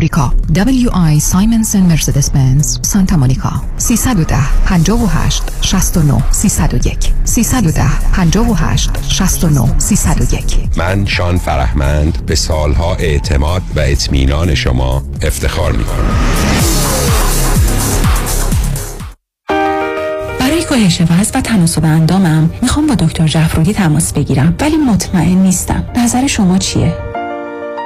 آمریکا WI سایمنسن مرسدس بنز سانتا مونیکا 310 58 69 301 310 58 69 301 من شان فرهمند به سالها اعتماد و اطمینان شما افتخار می کنم برای کاهش وزن و تناسب اندامم می‌خوام با دکتر جعفرودی تماس بگیرم ولی مطمئن نیستم. نظر شما چیه؟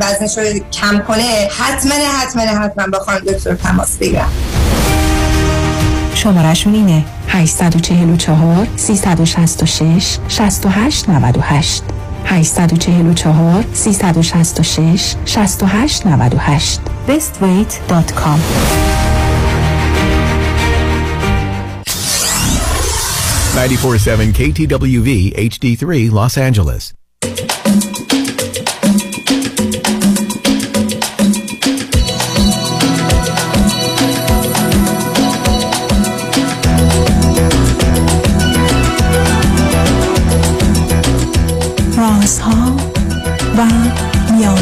وزنش رو کم کنه حتما حتما حتما با خانم دکتر تماس بگیرم. شمارشون اینه 844 366 68 98 844 366 68 98 bestweight.com Ninety-four seven KTWV HD3 Los Angeles.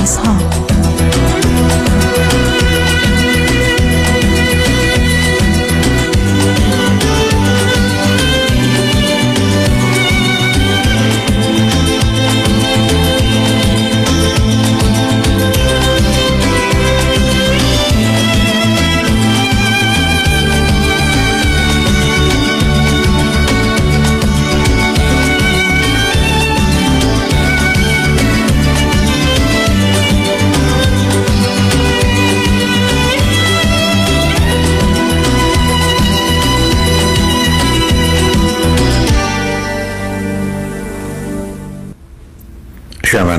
نیازها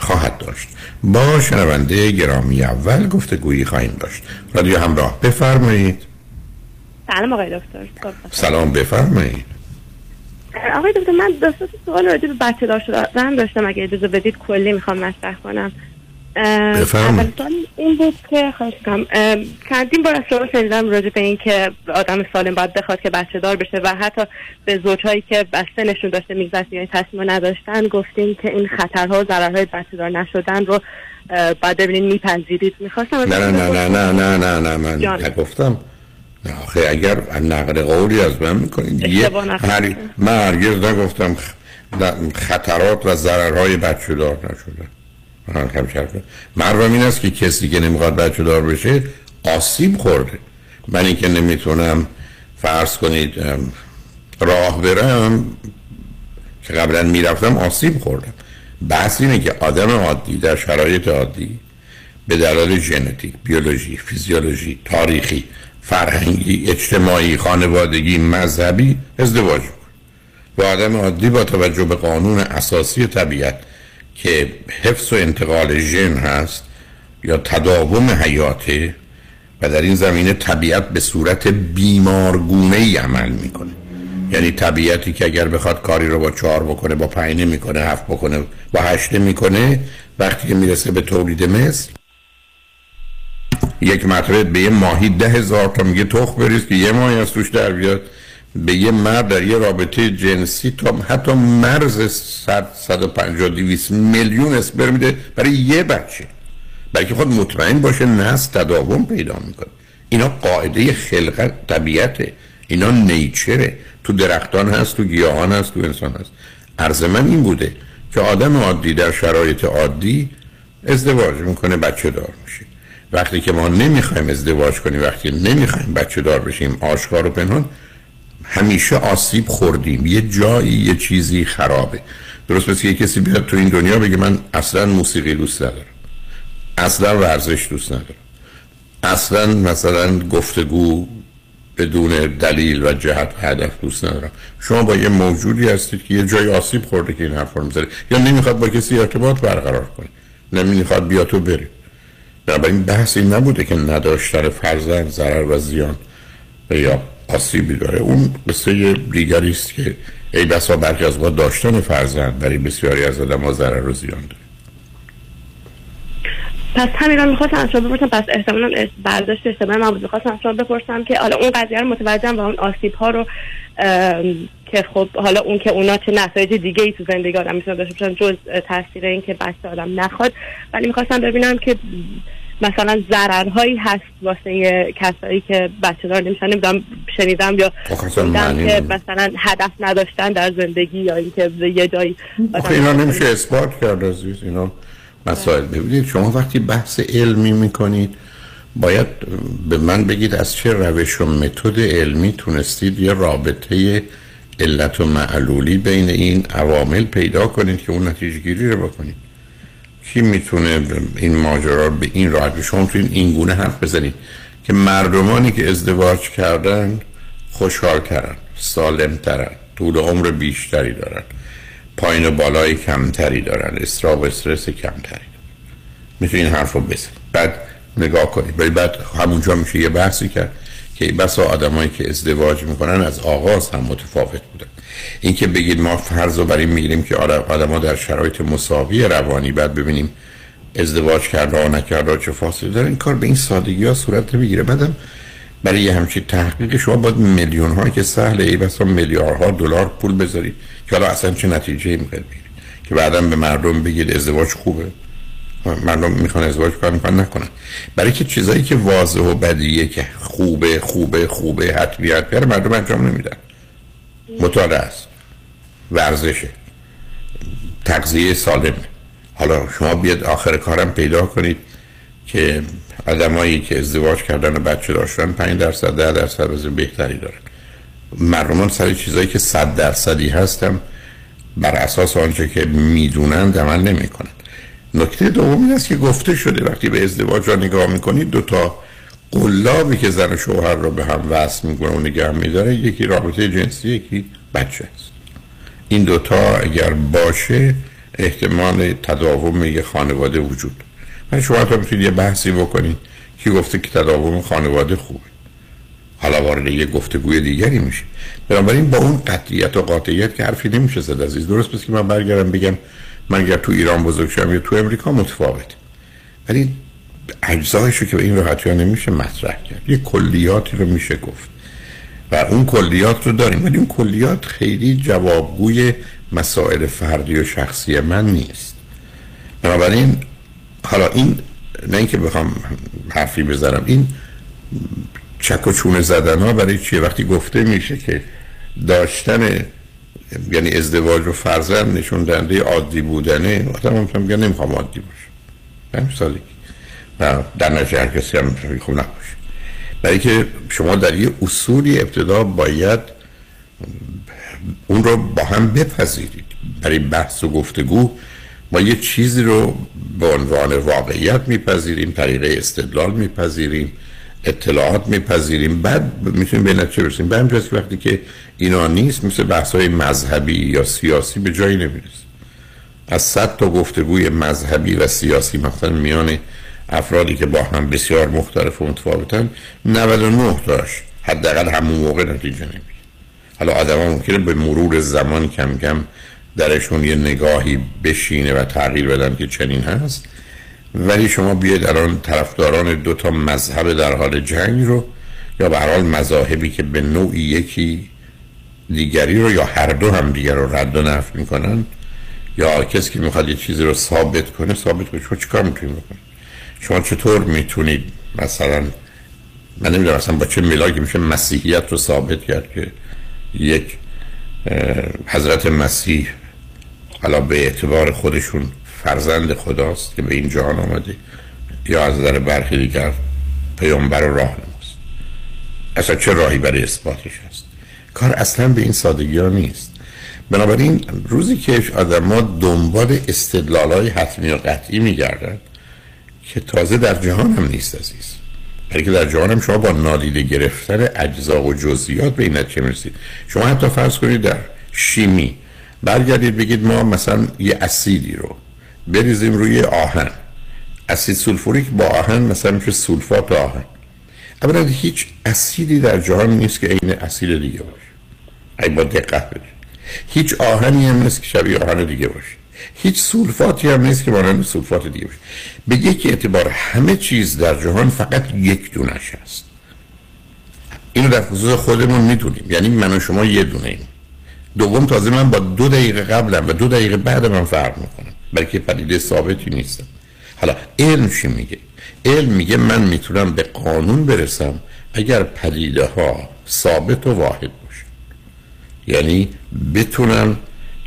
خواهد داشت. با شنونده گرامی اول گفتگویی خواهیم داشت. رادیو همراه بفرمایید. سلام آقای دکتر. سلام بفرمایید. آقای دکتر من دو سوال راجع به بچه دار شدن داشتم. اگه اجازه بدید کلی می‌خوام مطرح کنم. این بود که خواهش کنم چندین بار از شما شنیدم راجع به این که آدم سالم باید بخواد که بچه دار بشه و حتی به زوجهایی که بسته نشون داشته میگذشت یعنی تصمیم نداشتن گفتیم که این خطرها و ضررهای بچه دار نشدن رو بعد ببینین میپذیرید. می‌خواستم نه نه نه نه نه نه نه من نگفتم. نه آخه اگر نقل قولی از من می‌کنید من هرگز نگفتم خطرات و ضررهای بچه دار نشدن مردم این است که کسی که نمی‌خواد بچه دار بشه آسیب خورده. من اینکه نمی‌تونم فرض کنید راه برم که قبلا می‌رفتم آسیب خوردم. بحث اینه که آدم عادی در شرایط عادی به دلایل ژنتیک بیولوژی فیزیولوژی تاریخی فرهنگی اجتماعی خانوادگی مذهبی ازدواج کنه و آدم عادی با توجه به قانون اساسی طبیعت که حفظ و انتقال ژن هست یا تداوم حیاته و در این زمینه طبیعت به صورت بیمارگونه ای عمل می‌کنه. یعنی طبیعتی که اگر بخواد کاری رو با چهار بکنه با پنج می‌کنه هفت بکنه با هشت می‌کنه وقتی که می‌رسه به تولید مثل یک مطرد به یه ماهی ده هزار تا میگه تخ بریز که یه ماهی از توش در بیاد. به یه مرد در یه رابطه جنسی تا حتی مرز 100 150 200 میلیون اسپرم میده برای یه بچه. بلکه خود مطمئن باشه نسل تداوم پیدا می‌کنه. اینا قاعده خلقت طبیعته. اینا نیچره. تو درختان هست تو گیاهان هست تو انسان هست. عرض من این بوده که آدم عادی در شرایط عادی ازدواج می‌کنه بچه دار میشه. وقتی که ما نمی‌خوایم ازدواج کنیم وقتی نمی‌خوایم بچه دار بشیم آشکار و پنهان همیشه آسیب خوردیم. یه جایی یه چیزی خرابه. درست مثل یه کسی بیاد تو این دنیا بگه من اصلا موسیقی دوست ندارم. اصلا ورزش دوست ندارم. اصلا مثلا گفتگو بدون دلیل و جهت و هدف دوست ندارم. شما با یه موجودی هستید که یه جای آسیب خورده که این حرف رو می‌زنه. یا نمی‌خواد با کسی ارتباط برقرار کنه. نمی‌خواد بیا تو بری این بحث این نبوده که نداشتن فرزند ضرر و زیان. یا آسیبی داره اون قصه دیگری است که ای بسا برخی از ما داشتن فرزند برای بسیاری از آدم ها ضرر و زیان داره. پس همین می‌خواستم از شما بپرسم. پس احتمالا برداشت اشتباه من بود. می‌خواستم از بپرسم که حالا اون قضیه رو متوجهم و اون آسیب ها رو که خب حالا اون که اونا چه نتایج دیگه ای تو زندگی آدم می‌تونه داشته باشن جز تاثیر این که بچه آدم نخواد. ولی می‌خواستم ببینم که مثلا ضررهایی هست واسه کسایی که بچه دار نمیشن نمی‌دونم شنیدم یا دیدم که مثلا هدف نداشتن در زندگی یا اینکه یه جایی اینا نمیشه اثبات کرد عزیز اینا مسائل. ببینید شما وقتی بحث علمی می‌کنید باید به من بگید از چه روش و متد علمی تونستید یه رابطه علت و معلولی بین این عوامل پیدا کنید که اون نتیجه گیری رو بکنید. کی می‌تونه این ماجرا به این راحت به شما این گونه حرف بزنید که مردمانی که ازدواج کردن خوشحال کردن سالم ترن طول عمر بیشتری دارن پایین و بالای کمتری دارن استراب استرس کمتری می‌تونین این حرف رو بزن بعد نگاه کنید ولی بعد همونجا میشه یه بحثی کرد که بسا آدمایی که ازدواج می‌کنن از آغاز هم متفاوت بودن. اینکه بگید ما فرض رو برای می‌گیریم که آدم ها در شرایط مساوی روانی بعد ببینیم ازدواج کرده و نکرده چه فاصله داره این کار به این سادگی ها صورت بگیره بعدم برای همچین تحقیق شما باید میلیون ها که سهله ای بسا میلیاردها دلار پول بذارید که حالا اصلا چه نتیجه می‌خواد که بعدا به مردم بگید ازدواج خوبه. مردم می‌خوان ازدواج کار می‌کنن؟ نکنن. برای که چیزایی که واضح و بدیه که خوبه خوبه خوبه حتمیت بیاره مردم انجام نمیدن. مطالعه است. ورزشه. تغذیه سالم. حالا شما بیاد آخر کارم پیدا کنید که آدمایی که ازدواج کردن و بچه داشتن 5 درصد 10 درصد از بهتری دارن. مردمان سر چیزایی که 100 درصدی هستم بر اساس آنچه که می‌دونن عمل نمی‌کنن. نکته دوم این است که گفته شده وقتی به ازدواج را نگاه می‌کنید دو تا قلابی که زن و شوهر را به هم وصل می‌کنه و نگه میداره یکی رابطه جنسی یکی بچه است. این دوتا اگر باشه احتمال تداوم یه خانواده وجود من شما تا می‌تونید یه بحثی بکنید که گفته که تداوم خانواده خوبه. حالا وارد یه گفتگوی دیگری میشه. بنابراین با اون قطعیت و قاطعیت که حرفی نمیشه زد عزیز درست پس که من برگردم بگم من اگر تو ایران بزرگ شدم یا تو امریکا متفاوت ولی اجزایشو که به این راحتی ها نمیشه مطرح کرد. یه کلیاتی رو میشه گفت. و اون کلیات رو داریم. ولی اون کلیات خیلی جوابگوی مسائل فردی و شخصی من نیست. بنابراین حالا این نه اینکه بخوام حرفی بذارم این چک و چونه زدن ها برای چیه؟ وقتی گفته میشه که داشتن یعنی ازدواج و فرزند نشون دهنده عادی بودنه آدم هم میگن نمی‌خوام عادی باشه همین و در نتیجه کسی هم خوب نباشه برای که شما در یه اصولی ابتدا باید اون رو با هم بپذیرید. برای بحث و گفتگو ما یه چیزی رو به عنوان واقعیت میپذیریم طریقه استدلال میپذیریم اطلاعات میپذیریم. بعد می‌تونیم به نتیجه برسیم. به همجاست که وقتی که اینا نیست مثل بحث های مذهبی یا سیاسی به جایی نمی‌رسیم از صد تا گفتگوی مذهبی و سیاسی مثلا میان افرادی که با هم بسیار مختلف و متفاوتن 99 داشت حداقل همون موقع نتیجه نمی‌گیره. حالا آدم ممکنه به مرور زمان کم کم درشون یه نگاهی بشینه و تغییر بدن که چنین هست. ولی شما بیاید الان طرفداران دو تا مذهب در حال جنگ رو یا به حال مذاهبی که به نوعی یکی دیگری رو یا هر دو هم دیگر رو رد و نفی می‌کنن یا کسی که می‌خواد یه چیزی رو ثابت کنه ثابت کنه. شما چیکار می‌تونید بکنید؟ شما چطور می‌تونید مثلا من نمی‌دونم اصلا با چه ملاکی میشه مسیحیت رو ثابت کرد که یک حضرت مسیح حالا به اعتبار خودشون فرزند خداست که به این جهان آمده یا از در برخی دیگر پیامبر و راه نماست. اصلا چه راهی برای اثباتش هست؟ کار اصلا به این سادگی ها نیست. بنابراین روزی که آدم ها دنبال استدلال های حتمی و قطعی میگردن که تازه در جهان هم نیست عزیز. برای که در جهان هم شما با نادیده گرفتن اجزا و جزئیات به این نتیجه می‌رسید. شما حتی فرض کنید در شیمی برگردید بگید ما مثلا یه اسیدی رو بریزیم روی آهن. اسید سولفوریک با آهن مثلا میشه سولفات آهن. اولا هیچ اسیدی در جهان نیست که عین اسید دیگه باشه. ای با دقت بدید هیچ آهنی هم نیست که شبیه آهن دیگه باشه. هیچ سولفاتی هم نیست که مانند سولفات دیگه باشه به یک اعتبار همه چیز در جهان فقط یک دونش هست. اینو در خصوص خودمون می‌دونیم. یعنی من و شما یه دونه ایم. دوم تازه من با دو دقیقه قبلم و دو دقیقه بعد من فرق می‌کنم. بلکه پدیده ثابتی نیستم. حالا علم چی میگه؟ علم میگه من می‌تونم به قانون برسم اگر پدیده ها ثابت و واحد باشه. یعنی بتونم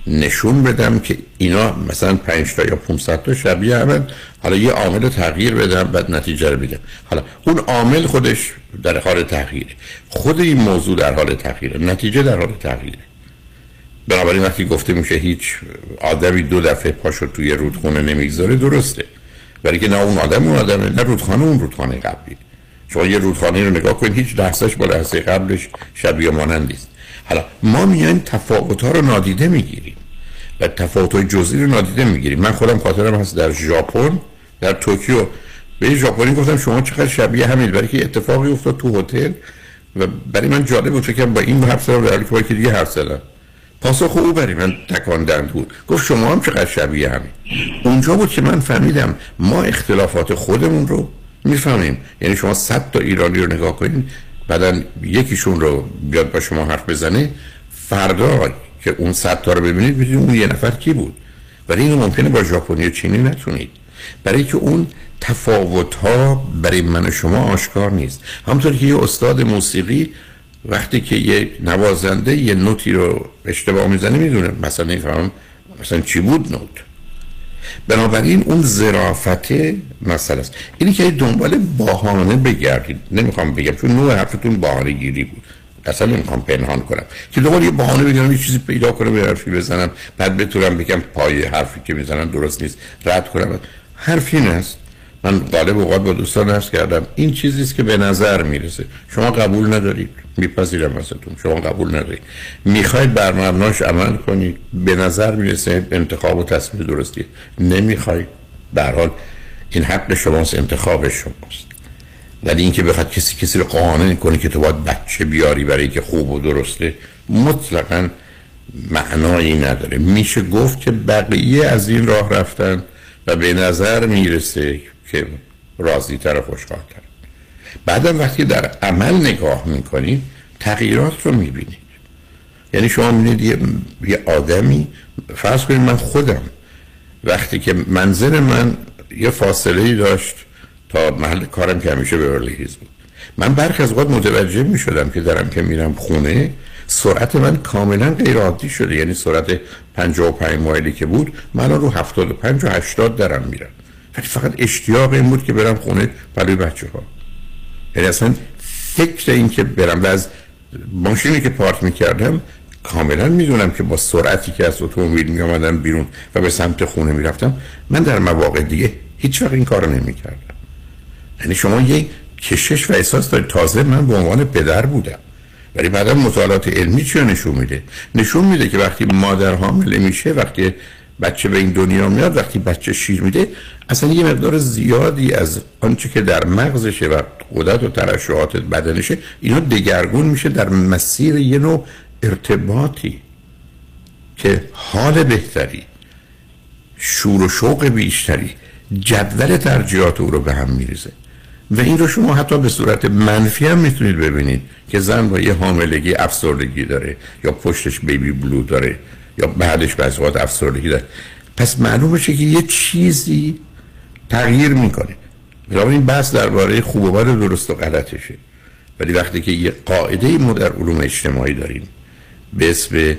نشون بدم که اینا مثلا 5 تا یا 500 تا شبیه هم حالا یه عامل تغییر بدم بعد نتیجه رو بگم حالا اون عامل خودش در حال تغییره. خود این موضوع در حال تغییره. نتیجه در حال تغییره. بنابراین وقتی گفته میشه هیچ آدمی دو دفعه پاشو توی رودخونه نمی‌گذاره درسته. برای که نه اون آدم اون آدمه نه رودخانه اون رودخانه قبلی. شما یه رودخانه رو نگاه کنید هیچ لحظهش با لحظه قبلش شبیه مانند است حالا ما میایم تفاوت ها رو نادیده می‌گیریم و تفاوت های جزئی رو نادیده می‌گیریم. من خودم خاطرم هست در ژاپن در توکیو. به ژاپنی گفتم شما چقدر شبیه همین برای که اتفاقی افتاد تو هتل و برای من جالب بود که با این حرف زدم در حالی که دیگه حرف زدم. پاسخ او برای من تکاندند بود. گفت شما هم چقدر شبیه همین. اونجا بود که من فهمیدم ما اختلافات خودمون رو می‌فهمیم. یعنی شما صد تا ایرانی رو نگاه کنید بعدا یکیشون رو بیاد با شما حرف بزنه فردا که اون صد تا رو ببینید ببینید اون یه نفر کی بود. ولی اینو ممکنه با ژاپنی و چینی نتونید. برای که اون تفاوت ها برای من و شما آشکار نیست. همونطور که یه استاد موسیقی وقتی که یه نوازنده یه نوتی رو اشتباه می‌زنه می‌دونه. مثلا نمی‌فهمم مثلا چی بود نوت؟ بنابراین اون ظرافت مسئله است. اینی که دنبال باهانه بگردید. نمی‌خوام بگم چون نوع حرفتون باهانه گیری بود. اصلا نمی‌خوام پنهان کنم. که دنبال یه بهانه بگیرم یه چیزی پیدا کنم یه حرفی بزنم بعد بتونم بگم پای حرفی که می‌زنم درست نیست رد کنم. حرفی است من غالب اوقات با دوستان هست کردم این چیزی است که به نظر می‌رسه. شما قبول ندارید. میپذیرم ازتون. شما قبول ندارید. می‌خواید بر مبناش عمل کنید. به نظر می‌رسه انتخاب و تصمیم درستی نمی‌خواید. در حال این حق شماست انتخاب شماست. ولی اینکه بخواد کسی کسی رو قانع کنه که تو باید بچه بیاری برای که خوب و درسته مطلقا معنایی نداره. میشه گفت که بقیه از این راه رفتن و به نظر می‌رسه که راضی تر و خوشحال تر بعدم وقتی در عمل نگاه می‌کنید تغییرات رو می‌بینید یعنی شما می‌بینید یه،, آدمی فرض کنید من خودم وقتی که منزل من یه فاصله داشت تا محل کارم که همیشه به هیز بود. من برخی از اوقات متوجه می شدم که دارم که میرم خونه سرعت من کاملا غیر عادی شده. یعنی سرعت 55 مایلی که بود من رو 75 و 80 دارم میرم. ولی فقط اشتیاق این بود که برم خونه برای بچه ها یعنی اصلا فکر این که برم و از ماشینی که پارک می‌کردم کاملا می‌دونم که با سرعتی که از اتومبیل می آمدم بیرون و به سمت خونه می‌رفتم من در مواقع دیگه هیچ وقت این کارو نمی‌کردم. یعنی شما یه کشش و احساس دارید. تازه من به عنوان پدر بودم. ولی بعدا مطالعات علمی چی نشون میده؟ نشون میده که وقتی مادر حامله میشه وقتی بچه به این دنیا میاد وقتی بچه شیر میده اصلا یه مقدار زیادی از آنچه که در مغزشه و قدرت و ترشحات بدنشه اینا دگرگون میشه در مسیر یه نوع ارتباطی که حال بهتری شور و شوق بیشتری جدول ترجیحات او رو به هم میریزه. و این رو شما حتی به صورت منفی هم می‌تونید ببینید که زن با یه حاملگی افسردگی داره یا پشتش بیبی بلو داره. یا بعدش بعضی وقت افسردگی داره. پس معلوم بشه که یه چیزی تغییر می‌کنه. این بحث درباره خوب و بد درست و غلطشه. ولی وقتی که یه قاعده ما در علوم اجتماعی داریم به اسم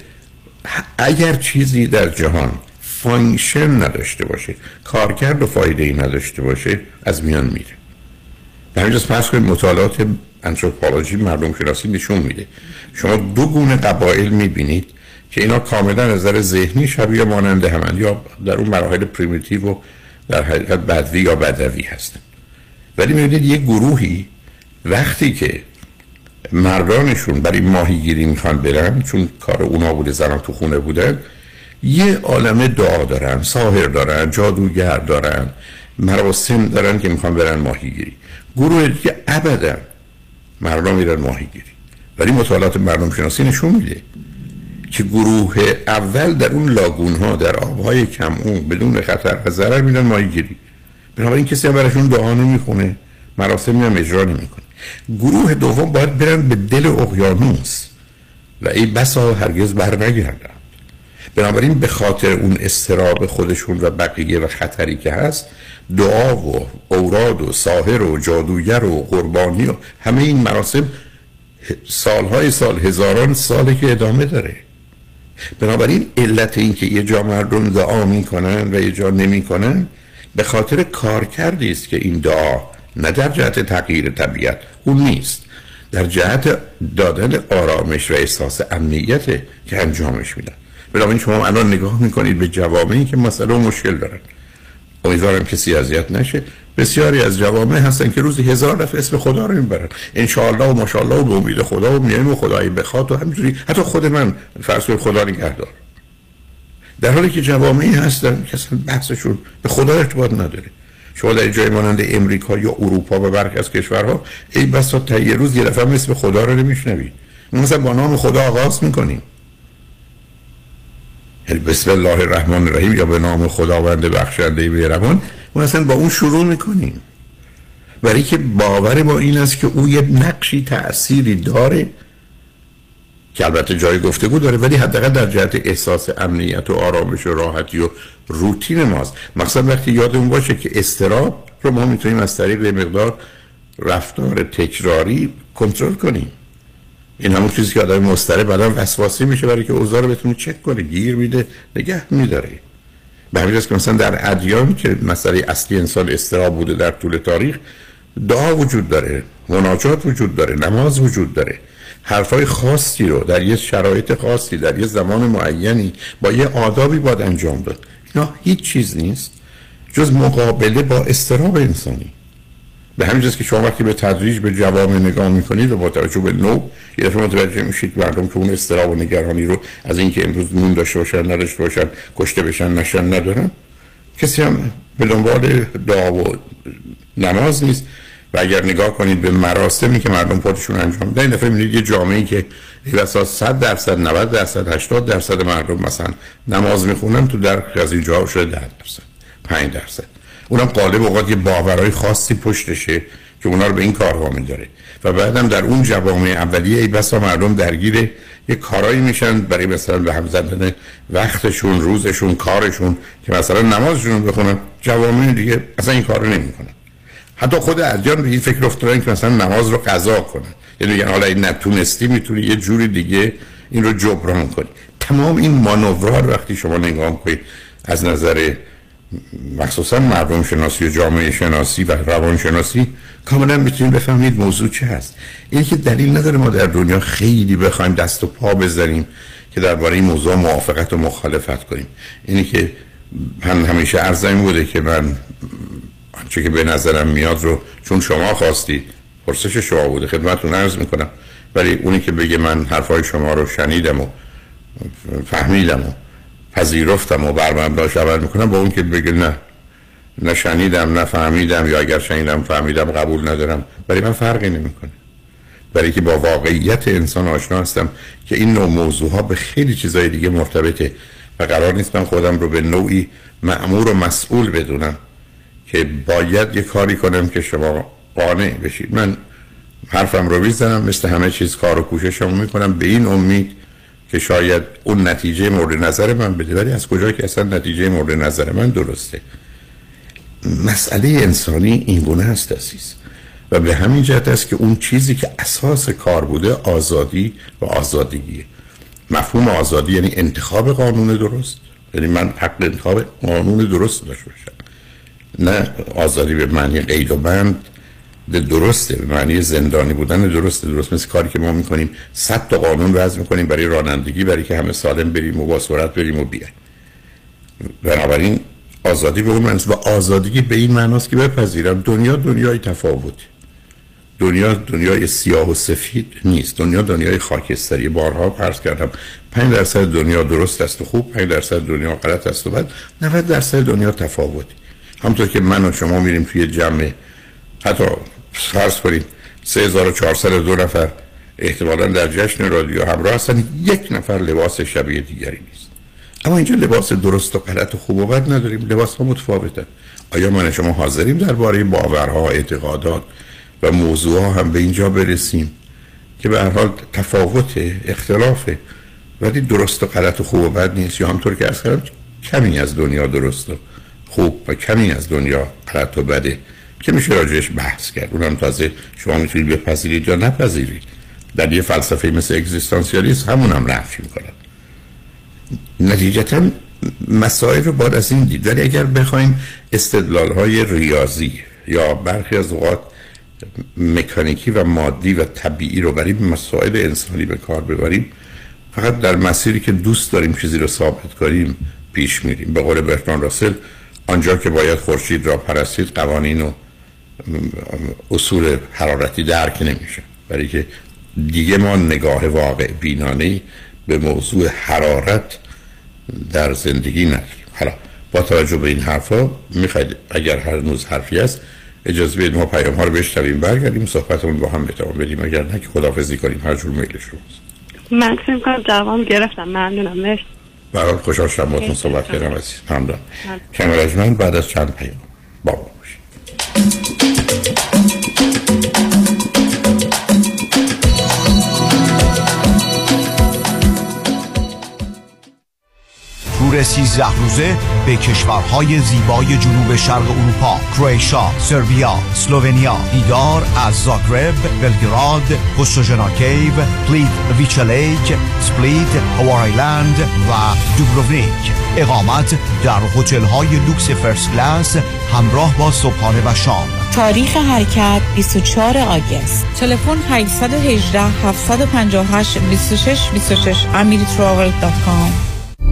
اگر چیزی در جهان function نداشته باشه کارکرد و فایده ای نداشته باشه از میان میره. به همینجاز پس کنید مطالعات anthropology مردم شناسی نشون میده. شما دو گونه قبایل می‌بینید. که اینا کاملا نظر ذهنی شبیه ماننده همند یا در اون مراحل پریمیتیو و در حقیقت بدوی یا بدوی هستن. ولی می‌بینید یه گروهی وقتی که مردانشون برای ماهیگیری می‌خوان برن چون کار اونا بوده زنان تو خونه بودن یه عالم دعا دارن ساهر دارن جادوگر دارن مراسم دارن که می‌خوان برن ماهیگیری. گروه دیگه ابدا مردم میرن ماهیگیری. ولی مطالعات مردم شناسی نشون میده که گروه اول در اون لاگون ها در آبهای کم اون بدون خطر و ضرر میرن ماهیگیری بنابراین کسی هم براشون دعا نمی‌خونه مراسمی هم اجرا نمی‌کنه. گروه دوم باید برن به دل اقیانوس و ای بسا هرگز بر نگردن بنابراین به خاطر اون استراب خودشون و بقیه و خطری که هست دعا و اوراد و ساهر و جادوگر و قربانی و همه این مراسم سالهای سال هزاران ساله که ادامه داره. بنابراین علت این که یه جا مردم دعا می‌کنن و یه جا نمی‌کنن به خاطر کار کردی است که این دعا نه در جهت تغییر طبیعت اون نیست. در جهت دادن آرامش و احساس امنیت که انجامش میدن. بنابراین شما الان نگاه می‌کنید به جوامعی که مسئله مشکل دارن. امیدوارم کسی اذیت نشه. بسیاری از جوامع هستن که روزی هزار دفعه اسم خدا رو می‌برن. انشاءالله و ماشاءالله و به امید خدا و میایم و خدایی بخواد و همینجوری حتی خود من فرض خدا نگهدار. در حالی که جوامعی هستن که اصلا بحثشون به خدا ارتباط نداره. شما در جای مانند امریکا یا اروپا و برخی از کشورها ای بسا تا یه روز یه دفعه اسم خدا رو نمیشنوید مثلا با نام خدا آغاز می‌کنیم. بسم الله الرحمن الرحیم یا به نام خداوند بخشنده مهربان ما اصلا با اون شروع می‌کنیم. برای که باور ما این است که او یه نقشی تأثیری داره که البته جای گفتگو داره ولی حداقل در جهت احساس امنیت و آرامش و راحتی و روتین ماست. مثلا وقتی یادمون باشه که استراب رو ما می‌تونیم از طریق مقدار رفتار تکراری کنترل کنیم. این همون چیزی که آدم مستره بعدا وسواسی میشه برای که اوضاع رو بتونه چک کنه گیر میده نگه میداره. به همین که مثلا در ادیان که مسئله اصلی انسان استراب بوده در طول تاریخ دعا وجود داره مناجات وجود داره نماز وجود داره. حرفای خاصی رو در یه شرایط خاصی در یه زمان معینی با یه آدابی باید انجام داد. اینا هیچ چیز نیست. جز مقابله با استراب انسانی. به همین که شما وقتی به تدریج به جوامع نگاه می‌کنید و با توجه به نوع یه دفعه متوجه میشید مردم که اون استراب و نگرانی رو از اینکه امروز نون داشته باشن نداشته باشن کشته بشن نشن ندارن کسی هم به دنبال دعا و نماز نیست. و اگر نگاه کنید به مراسمی که مردم خودشون انجام میدن این دفعه می‌بینید یه جامعه که بسا 100 درصد 90 درصد 80 درصد مردم مثلا نماز می‌خونن تو در از اینجا شده 10 درصد 5 درصد. اونم قالب اوقات یه باورهای خاصی پشتشه که اونا رو به این کارها میداره. و بعدم در اون جوامع اولیه ای بسا مردم درگیر یه کارایی میشن برای مثلا به هم زدن وقتشون روزشون کارشون که مثلا نمازشون بخونن. جوامع دیگه اصلا این کارو نمی‌کنن. حتی خود ادیان به این فکر افتادن که مثلا نماز رو قضا کنن. یعنی میگن حالا این نتونستی می‌تونی یه جوری دیگه این رو جبران کنی. تمام این مانورها وقتی شما نگاه کنید از نظر مخصوصا مردم شناسی و جامعه شناسی و روان شناسی کاملا می‌تونید بفهمید موضوع چه هست. این که دلیل نداره ما در دنیا خیلی بخوایم دست و پا بزنیم که درباره این موضوع موافقت و مخالفت کنیم. اینی که من همیشه عرض بوده که من آنچه که به نظرم میاد رو چون شما خواستید پرسش شما بوده خدمتتون عرض می‌کنم. ولی اونی که بگه من حرفای شما رو شنیدم و فهمیدم و پذیرفتم و بر مبناش عمل می‌کنم با اون که بگه نه نه شنیدم نه فهمیدم یا اگر شنیدم فهمیدم قبول ندارم. برای من فرقی نمی‌کنه. برای که با واقعیت انسان آشنا هستم که این نوع موضوع ها به خیلی چیزای دیگه مرتبطه و قرار نیست من خودم رو به نوعی معمور و مسئول بدونم که باید یه کاری کنم که شما قانع بشید. من حرفم رو می‌زنم مثل همه چیز کار و کوششم می‌کنم. به این امید که شاید اون نتیجه مورد نظر من بده ولی از کجا که اصلا نتیجه مورد نظر من درسته. مسئله انسانی این گونه هست عزیز. و به همین جهت است که اون چیزی که اساس کار بوده آزادی و آزادگیه. مفهوم آزادی یعنی انتخاب قانون درست. یعنی من حق انتخاب قانون درست داشته باشم. نه آزادی به معنی قید و بند درسته به معنی زندانی بودن درسته درست مثل کاری که ما می‌کنیم. صد تا قانون وضع می‌کنیم برای رانندگی برای که همه سالم بریم و با سرعت بریم و بیایم. بنابراین آزادی به اون و آزادی به این معناست که بپذیرم. دنیا دنیای تفاوت. دنیا دنیای سیاه و سفید نیست. دنیا دنیای خاکستری. بارها پرس کردم 5 درصد دنیا درست است و خوب 5 درصد دنیا غلط است و بد. 90 درصد دنیا تفاوتی همطور که من و شما میریم توی جمع حتی فرض کنید 3402 نفر احتمالا در جشن رادیو همراه هستن. یک نفر لباس شبیه دیگری نیست. اما اینجا لباس درست و غلط و خوب و بد نداریم. لباس ها متفاوتن. آیا من شما حاضریم درباره باورها اعتقادات و موضوع ها هم به اینجا برسیم که به هر حال تفاوت اختلافه ولی درست و غلط و خوب و بد نیست. یا همطور که از کمی از دنیا درست و خوب و کمی از دنیا غلط و بده. که میشه راجعش بحث کرد. اونم تازه شما می‌تونید بپذیرید یا نپذیرید. در یه فلسفه مثل اگزیستانسیالیسم همون هم نفی می‌کنن. نتیجتا مسائل رو باید از این دید. ولی اگر بخوایم استدلال های ریاضی یا برخی از اوقات مکانیکی و مادی و طبیعی رو برای مسائل انسانی به کار ببریم فقط در مسیری که دوست داریم چیزی رو ثابت کنیم پیش میریم. به قول برتران راسل آنجا که باید خورشید را پرستید قوانین و اصول حرارتی درک نمیشه. برای که دیگه ما نگاه واقع بینانه به موضوع حرارت در زندگی نداریم. حالا با توجه به این حرفا می‌خواید اگر هر نوز حرفی است اجازه بدید ما پیام ها رو بشنویم برگردیم صحبتمون با هم بتوان بدیم. اگر نه که خدافزی کنیم هر جور میل شماست من فکر کنم جواب گرفتم. ممنونم. مرسی. برای خوشحال شدم باهاتون صحبت کردم عزیز. ممنون. کمر من بعد از چند پیام. با باشید تور 13 روزه به کشورهای زیبای جنوب شرق اروپا کرواتیا، سربیا، اسلوونیا دیدار از زاگرب، بلگراد، پوستوینا cave، پلیتویچ lake، سپلیت، هوار island و دوبروونیک. اقامت در هتل های لوکس first class همراه با صبحانه و شام. تاریخ حرکت 24 August. تلفن 818 758 26 26 amiritravel.com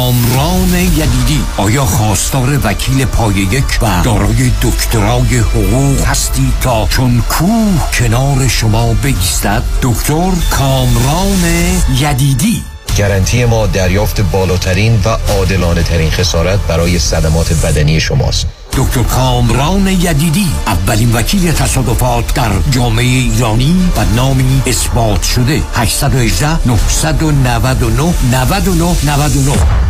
کامران یدیدی. آیا خواستار وکیل پای یک و دارای دکترای حقوق هستی تا چون کوه کنار شما بگیستد دکتر کامران یدیدی. گارانتی ما دریافت بالاترین و عادلانه ترین خسارت برای صدمات بدنی شماست. دکتر کامران یدیدی اولین وکیل تصادفات در جامعه ایرانی و نامی اثبات شده. 818 999 99 99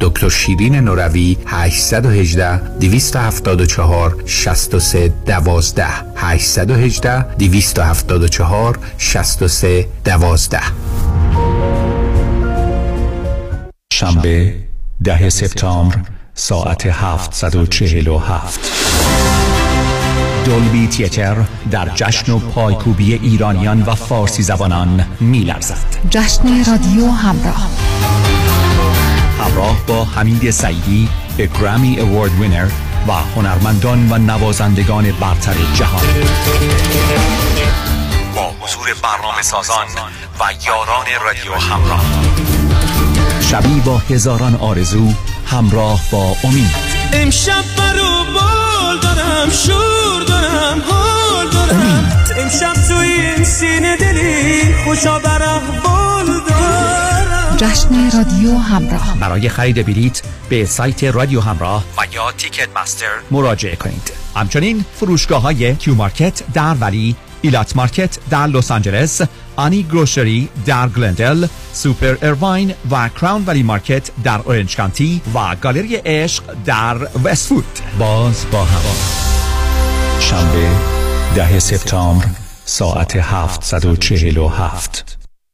دکتر شیرین نوروی 818 274 63 12 818 274 63 12 شنبه ده سپتامبر ساعت 747 دولبی تیتر در جشن و پایکوبی ایرانیان و فارسی زبانان میلرزد. جشن رادیو همراه. همراه با حمید سعیدی گرامی اوارد وینر و هنرمندان و نوازندگان برتر جهان. با حضور برنامه سازان و یاران رادیو همراه. شبی با هزاران آرزو همراه با امید. امشب برو بال دارم شور دارم حال دارم. امشب تو این سینه دلی خوشا بال دارم. جشن رادیو همراه. برای خرید بلیت به سایت رادیو همراه و یا Ticketmaster مراجعه کنید. همچنین فروشگاه های Q Market در Valley Elat Market در لس آنجلس Ani Grocery در گلندل سوپر ارواین و Crown Valley Market در Orange County و گالری عشق در وستوود باز با هوا. شنبه ده سپتامبر ساعت 747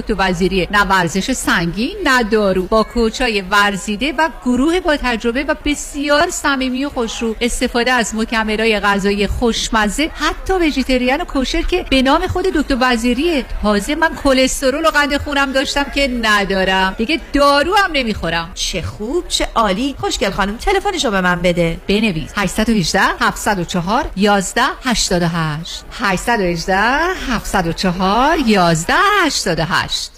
دکتر وزیریه نه ورزش سنگین نه دارو. با کوچای ورزیده و گروه با تجربه و بسیار صمیمی و خوشرو استفاده از مکملهای غذایی خوشمزه حتی وجیتریان و کوشر که به نام خود دکتر وزیریه تازه من کلسترول و قند خونم داشتم که ندارم. دیگه دارو هم نمی‌خورم. چه خوب چه عالی. خوشگل خانم تلفنشو به من بده. بنویس. 818 704 11 88 818 704 11 88 Christ.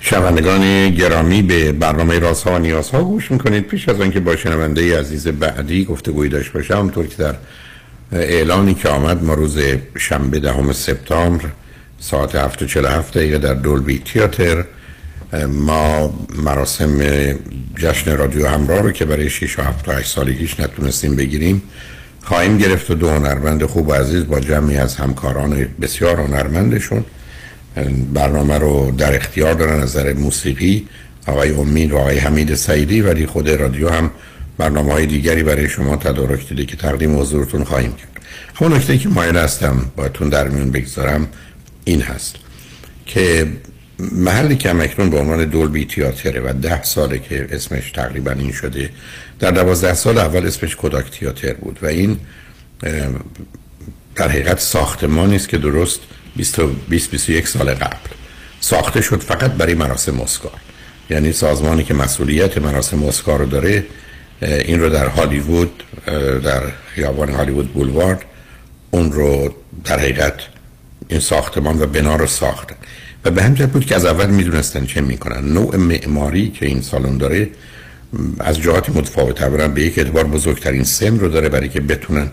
شنوندگان گرامی به برنامه راست ها و نیاز ها گوش می‌کنید. پیش از آنکه با شنونده عزیز بعدی گفتگوی داشت باشم همونطور که در اعلانی که آمد ما روز شنبه دهم سپتامبر ساعت 7:47 دقیقه در دولبی تیاتر. ما مراسم جشن رادیو همراه رو که برای 6 و 7 و 8 سالگیش نتونستیم بگیریم خواهیم گرفت و دو هنرمند خوب و عزیز با جمعی از همکاران بسیار هنرمندشون. برنامه رو در اختیار دارن از نظر موسیقی آقای امید و آقای حمید سعیدی ولی خود رادیو هم برنامه های دیگری برای شما تدارک دیده که تقدیم حضورتون خواهیم کرد. همون نکته که مایل هستم باتون در میون بگذارم این هست که محلی که همکنون به عنوان دولبی تیاتره و ده ساله که اسمش تقریبا این شده در دوازده سال اول اسمش کوداک تیاتر بود و این در حقیقت ساختمانی است که درست 20 21 سال قبل ساخته شد فقط برای مراسم اسکار. یعنی سازمانی که مسئولیت مراسم اسکار رو داره این رو در هالیوود در خیابان هالیوود بولوارد اون رو در حقیقت این ساختمان و بنا رو ساختن و به همجرد بود که از اول می‌دونستن چه می‌کنن. نوع معماری که این سالن داره از جهات متفاوت اولا به یک اعتبار بزرگترین سن رو داره برای که بتونن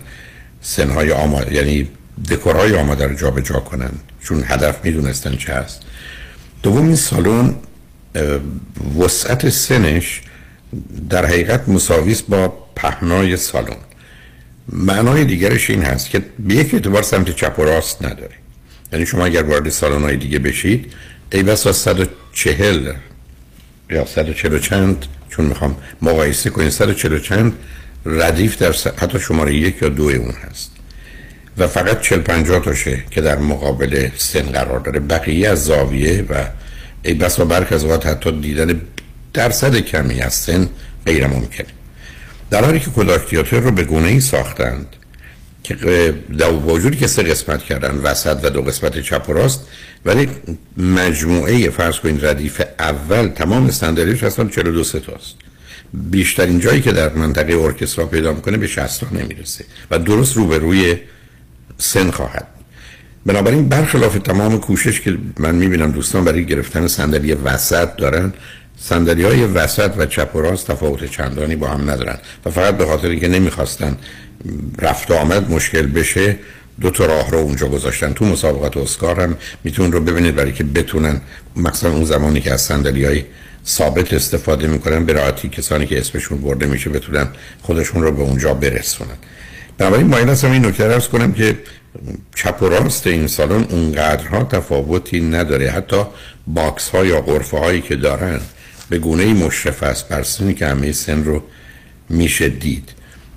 سنهای آماده یعنی دکورهای آماده رو جابجا کنن. چون هدف می‌دونستن چه هست. دوم این سالن وسعت سنش در حقیقت مساویس با پهنای سالن. معنای دیگرش این هست که به یک اعتبار سمت چپ و راست نداره. یعنی شما اگر وارد سالن دیگه بشید ای بسا 140 یا 140 چند چون می‌خوام مقایسه کنید 140 چند ردیف در حتی شماره یک یا دو اون هست. و فقط 40 50 تاشه که در مقابل سن قرار داره. بقیه از زاویه و ای بس و برک از اوقات حتی دیدن درصد کمی از سن غیر ممکنه در حالی که کوداک تیاتر رو به گونه ای ساختند که در وجودی که سه قسمت کردن وسط و دو قسمت چپ و راست ولی مجموعه فرض کنید ردیف اول تمام صندلیش اصلا 42 تاست. بیشترین جایی که در منطقه ارکسترا پیدا می‌کنه به 60 تا نمی‌رسه و درست روبروی سن خواهد. بنابراین برخلاف تمام کوشش که من می‌بینم دوستان برای گرفتن صندلی وسط دارن صندلی های وسط و چپ و راست تفاوت چندانی با هم ندارن و فقط به خاطر اینکه نمی‌خواستن رفت و آمد مشکل بشه دو تا راه رو اونجا گذاشتن. تو مسابقات اسکار هم میتون رو ببینید برای که بتونن مثلا اون زمانی که از صندلی های ثابت استفاده می‌کنن به راحتی کسانی که اسمشون برده میشه بتونن خودشون رو به اونجا برسونن. بنابراین مایل هستم این نکته عرض کنم که چپ و راست این سالن اونقدرها تفاوتی نداره. حتی box ها یا غرفه هایی که دارن به گونه مشرف است. بر که همه سن رو میشه دید.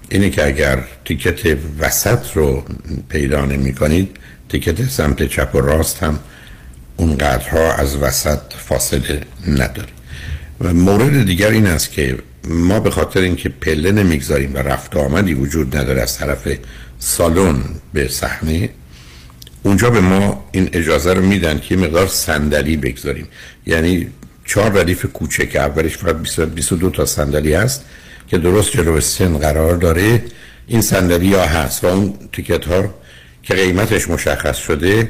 اینه که اگر ticket وسط رو پیدا نمی کنید تیکت سمت چپ و راست هم اونقدرها از وسط فاصله نداره. و مورد دیگر این است که ما به خاطر اینکه پله نمی‌گذاریم و رفت آمدی وجود نداره از طرف سالن به صحنه اونجا به ما این اجازه رو میدن که مقدار صندلی بگذاریم. یعنی چهار ردیف کوچک اولش فقط 22 تا صندلی هست که درست جلو سن قرار داره. این صندلی ها هست و اون ticket ها که قیمتش مشخص شده.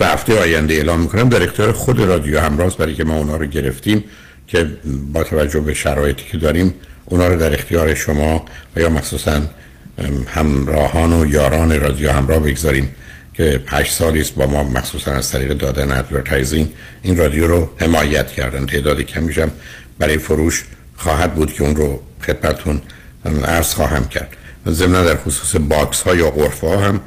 و هفته آینده اعلام می‌کنم در اختیار خود رادیو همراز برای که ما اونا رو گرفتیم که با توجه به شرایطی که داریم اونا رو در اختیار شما و یا مخصوصا همراهان و یاران رادیو همراه بگذاریم. که پنج سالی است با ما مخصوصا از طریق دادن advertising این رادیو رو حمایت کردن. تعداد کمیش هم برای فروش خواهد بود که اون رو خدمتتون عرض خواهم کرد. ضمن در خصوص box ها یا غرفه ها هم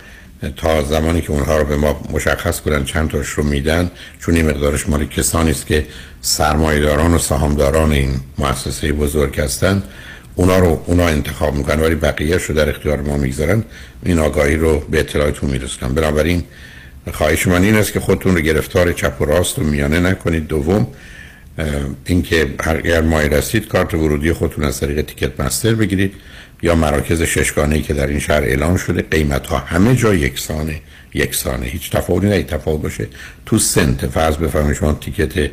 تا زمانی که اونها رو به ما مشخص کنن چند تاش رو میدن چون این مقدارش مال کسانی است که سرمایه‌داران و سهامداران این مؤسسه بزرگ هستند اونا رو اونا انتخاب می‌کنن ولی بقیه رو در اختیار ما می‌گذارن. این آگاهی رو به اطلاعتون میرسونم. بنابراین خواهش من این است که خودتون رو گرفتار چپ و راست و میانه نکنید. دوم اینکه اگر مایل هستید کارت ورودی خودتون از طریق تیکت مستر بگیرید یا مراکز ششگانه که در این شهر اعلام شده. قیمت ها همه جا یکسانه یکسانه. هیچ تفاوتی نه تفاوت باشه. تو سنت فرض بفرمایید شما تیکت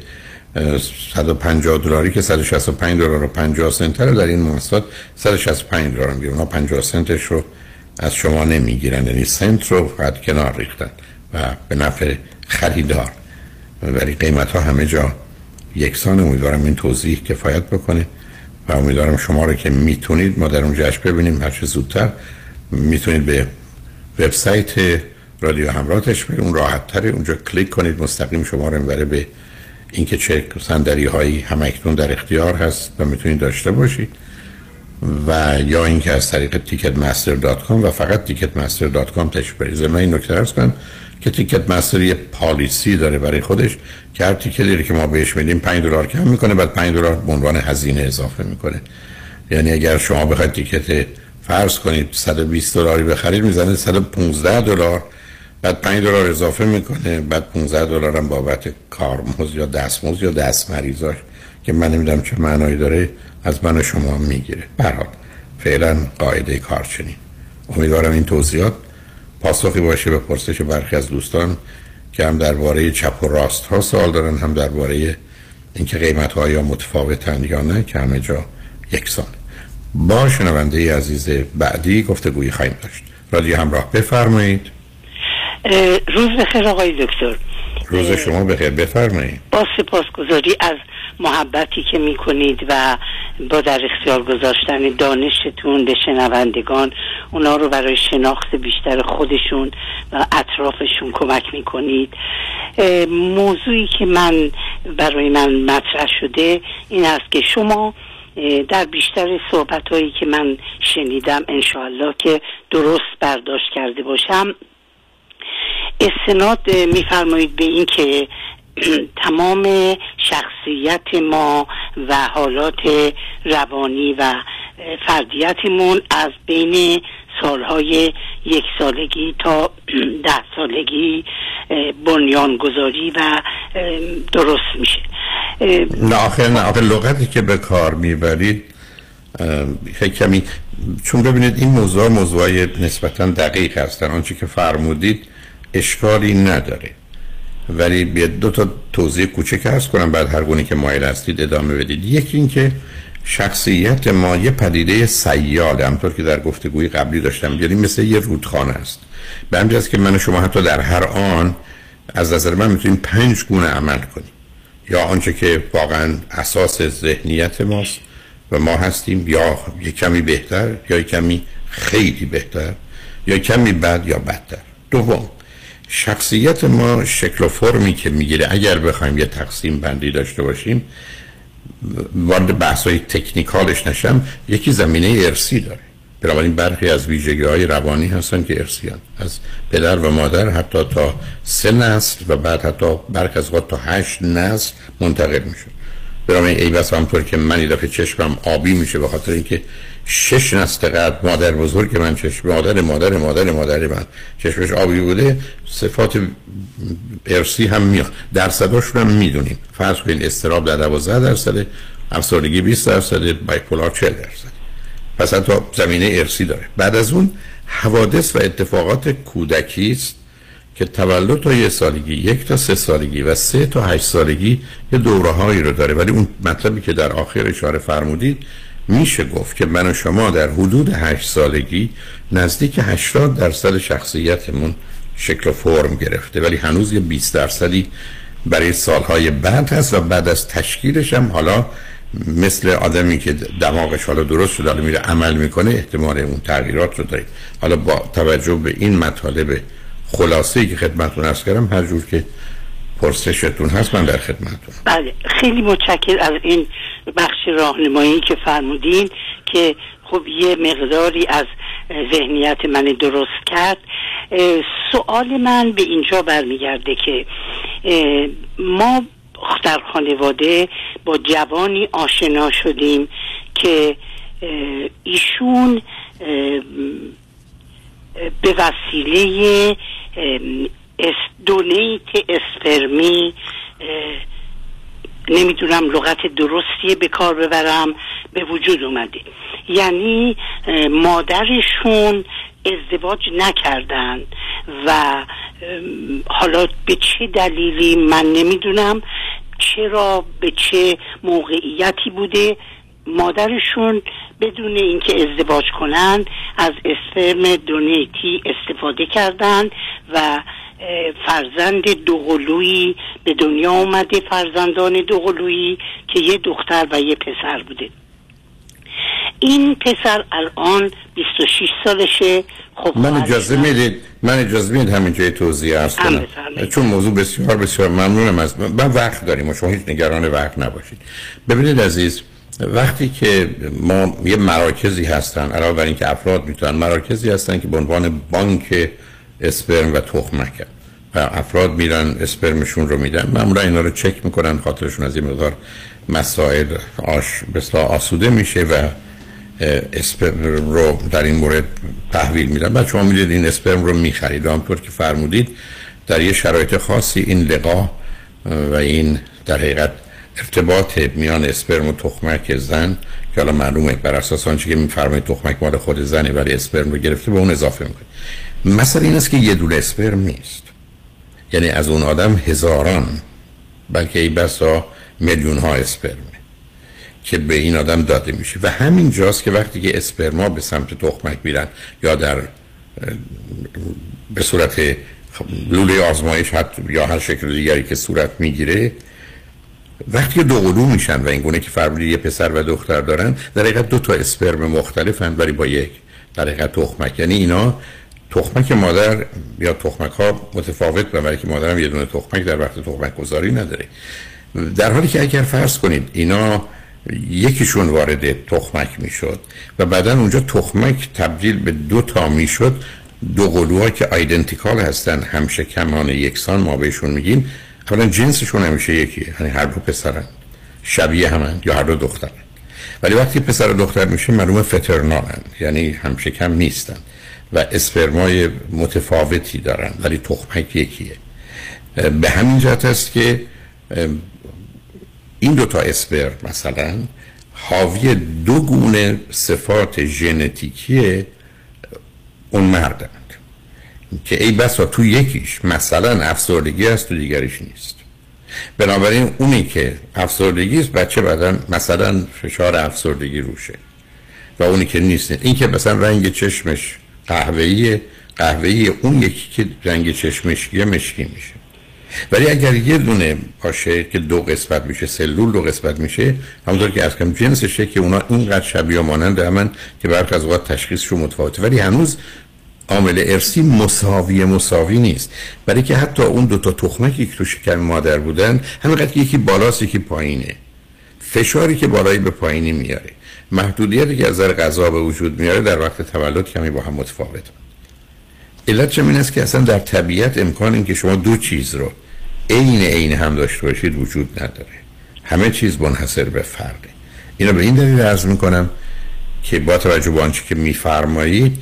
150 دلاری که 165 دلار و 50 سنت رو در این مؤسسات 165 دلار می‌گیرن اونا 50 سنتش رو از شما نمی‌گیرن یعنی سنت رو فقط کنار ریختن و به نفع خریدار. ولی قیمت ها همه جا یکسان. امیدوارم این توضیح کفایت بکنه و امیدوارم شما رو که می‌تونید ما در اونجاش ببینیم هر چه زودتر. می‌تونید به وبسایت رادیو همراهش به اون راحت تره اونجا کلیک کنید مستقیم شما رو به اینکه چه صندلی هایی همکنون در اختیار هست و می‌تونید داشته باشید و یا اینکه از طریق تیکت dot com و فقط Ticketmaster dot com تشریف برید. من این نکته عرض کنم که Ticketmaster یه policy داره برای خودش که هر ticket ی که ما بهش میدیم 5 دلار کم می‌کنه بعد 5 دلار به عنوان هزینه اضافه می‌کنه. یعنی اگر شما بخواید ticket فرض کنید 120 دلاری بخرید می‌زنه 115 دلار. بعد 5 دلار اضافه می‌کنه بعد 15 دلار هم بابت کارمزد یا دستمزد یا دست مریضاش که من نمی‌دونم چه معنایی داره از من و شما می‌گیره. برحال فعلا قاعده کار چنین امیدوارم این توضیحات پاسخی باشه به پرسش برخی از دوستان که هم درباره چپ و راست ها سوال دارن هم درباره اینکه قیمت ها یا متفاوتن یا نه که همه جا یکسان با شنونده عزیز بعدی گفتگویی خواهیم داشت. رادیو همراه بفرمایید. روز بخیر آقای دکتر. روز شما بخیر. بفرمایید. با سپاسگزاری از محبتی که می‌کنید و با در اختیار گذاشتن دانشتون به شنوندگان اونا رو برای شناخت بیشتر خودشون و اطرافشون کمک می‌کنید. موضوعی که من برای من مطرح شده این است که شما در بیشتر صحبت هایی که من شنیدم انشاءالله که درست برداشت کرده باشم استناد میفرمایید به این که تمام شخصیت ما و حالات روانی و فردیتمون از بین سالهای یک سالگی تا ده سالگی بنیانگذاری و درست میشه. نه آخه نه آخه لغتی که به کار می‌برید کمی چون ببینید این موضوع موضوع نسبتا دقیق هستن. آنچه که فرمودید اشکالی نداره. ولی بیا دو تا توضیح کوچک ارز کنم بعد هر گونه که مایل هستید ادامه بدید. یکی اینکه شخصیت ما یه پدیده سیاله همطور که در گفتگوی قبلی داشتم یعنی مثل یه رودخانه است. به همجاز که من و شما حتی در هر آن از نظر من می‌تونیم پنج گونه عمل کنیم. یا آنچه که واقعا اساس ذهنیت ماست و ما هستیم یا یک کمی بهتر یا یک کمی خیلی بهتر یا کمی بد یا بدتر. دوم شخصیت ما شکل و فرمی که می‌گیره. اگر بخوایم یه تقسیم بندی داشته باشیم وارد بحث های تکنیکالش نشم یکی زمینه ارسی داره. بنابراین برخی از ویژگی های روانی هستن که ارسیان از پدر و مادر حتی تا سه نسل و بعد حتی برخی از تا هشت نسل منتقل میشه بنابراین ای بس همطور که من دفعه چشمم آبی میشه به خاطر اینکه شش نسل قد مادر بزرگ من چشم مادر مادر مادر مادر من چشمش آبی بوده صفات ارسی هم میاد. درصداشون هم می‌دونیم. فرض کنید استراب در 12 درصد افسردگی 20 درصد بایپولار 40 درصد پس حتی زمینه ارسی داره. بعد از اون حوادث و اتفاقات کودکی است که تولد تا یه سالگی یک تا سه سالگی و سه تا هشت سالگی یه دوره هایی رو داره. ولی اون مطلبی که در آخر اشاره فرمودید میشه گفت که من و شما در حدود هشت سالگی نزدیک 80 درصد شخصیتمون شکل و فرم گرفته ولی هنوز یه 20 درصدی برای سالهای بعد هست و بعد از تشکیلش هم حالا مثل آدمی که دماغش حالا درست شده میره عمل می‌کنه احتمال اون تغییرات رو داریم. حالا با توجه به این مطالب خلاصه ای که خدمتتون ارز کردم هر جور که پرسشتون هست من در خدمتتون. بله خیلی متشکر از این بخش راهنمایی که فرمودین که خب یه مقداری از ذهنیت من درست کرد. سوال من به اینجا برمیگرده که ما در خانواده با جوانی آشنا شدیم که ایشون به وسیله دونیت اسپرمی نمی‌دونم لغت درستی به کار ببرم به وجود اومده. یعنی مادرشون ازدواج نکردن و حالا به چه دلیلی من نمی‌دونم چرا به چه موقعیتی بوده مادرشون بدون اینکه ازدواج کنن از اسپرم دونیتی استفاده کردن و فرزند دوقلویی به دنیا اومده فرزندان دوقلویی که یه دختر و یه پسر بوده. این پسر الان 26 سالشه. خب من اجازه می‌دید؟ من اجازه می‌دید همین جای توضیح ارز کنم. چون موضوع بسیار بسیار ممنونم از من وقت داریم و شما هیچ نگران وقت نباشید. ببینید عزیز وقتی که ما یه مراکزی هستن علاوه بر اینکه افراد می‌تونن مراکزی هستن که به عنوان بانک اسپرم و تخمک و افراد میرن اسپرمشون رو میدن معمولا اینا رو چک می‌کنن خاطرشون از این مقدار مسائل آش بسیار آسوده میشه و اسپرم رو در این مورد تحویل میدن. بعد شما می‌دید این اسپرم رو می‌خرید. همطور که فرمودید در یه شرایط خاصی این لقا و این در حقیقت ارتباط میان اسپرم و تخمک زن که حالا معلومه بر اساس آنچه که میفرمایید تخمک مال خود زنه ولی اسپرم رو گرفته به اون اضافه می‌کنه. مثلا این است که یه دونه اسپرم نیست. یعنی از اون آدم هزاران بلکه ای بسا میلیون ها اسپرمه که به این آدم داده میشه. و همین جاست که وقتی که اسپرما به سمت تخمک میرن یا در به صورت لوله آزمایش حتی یا هر شکل دیگری که صورت می‌گیره وقتی دو قلو میشن و این گونه که فرمودی یه پسر و دختر دارن در حقیقت دو تا اسپرم مختلفن ولی با یک در حقیقت تخمک. یعنی اینا تخمک مادر یا تخمک ها متفاوت برای که مادرم یه دونه تخمک در وقت تخمک گذاری نداره. در حالی که اگر فرض کنید اینا یکیشون وارد تخمک می‌شد و بعدا اونجا تخمک تبدیل به دو تا می‌شد دو قلوها که آیدنتیکال هستن همشه کمان یکسان ما بهشون میگیم. اولا جنسشون همیشه یکیه یعنی هر دو پسرن. شبیه همن یا هر دو دخترن. ولی وقتی پسر و دختر میشه معلومه فترنالن یعنی همشکم نیستن. و اسپرمای متفاوتی دارن ولی تخمک یکیه. به همین جهت است که این دوتا اسپرم مثلا حاوی دو گونه صفات ژنتیکی اون مردند. که ای بسا تو یکیش مثلا افسردگی است تو دیگریش نیست. بنابراین اونی که افسردگی است بچه بعدا مثلا فشار افسردگی روشه. و اونی که نیست این که مثلا رنگ چشمش قهوه‌ای قهوه‌ای اون یکی که رنگ چشمش یه مشکی میشه. ولی اگر یه دونه باشه که دو قسمت میشه سلول دو قسمت میشه همونطور که از کم جنسشه که اونا اینقدر شبیه مانند همن که برخ از اوقات تشخیصشون متفاوته. ولی هنوز عامل ارسی مساوی مساوی نیست. برای که حتی اون دو تا تخمکی که تو شکم مادر بودن همینقدر یکی بالاست یکی پایینه. فشاری که بالایی به پایینی میاره. محدودیتی که از نظر غذا به وجود میاره در وقت تولد کمی با هم متفاوت. علت چه این است که اصلا در طبیعت امکان این که شما دو چیز رو عین عین هم داشته باشید وجود نداره. همه چیز منحصر به فرده اینو به این دلیل عرض می‌کنم که با توجه به آنچه که میفرمایید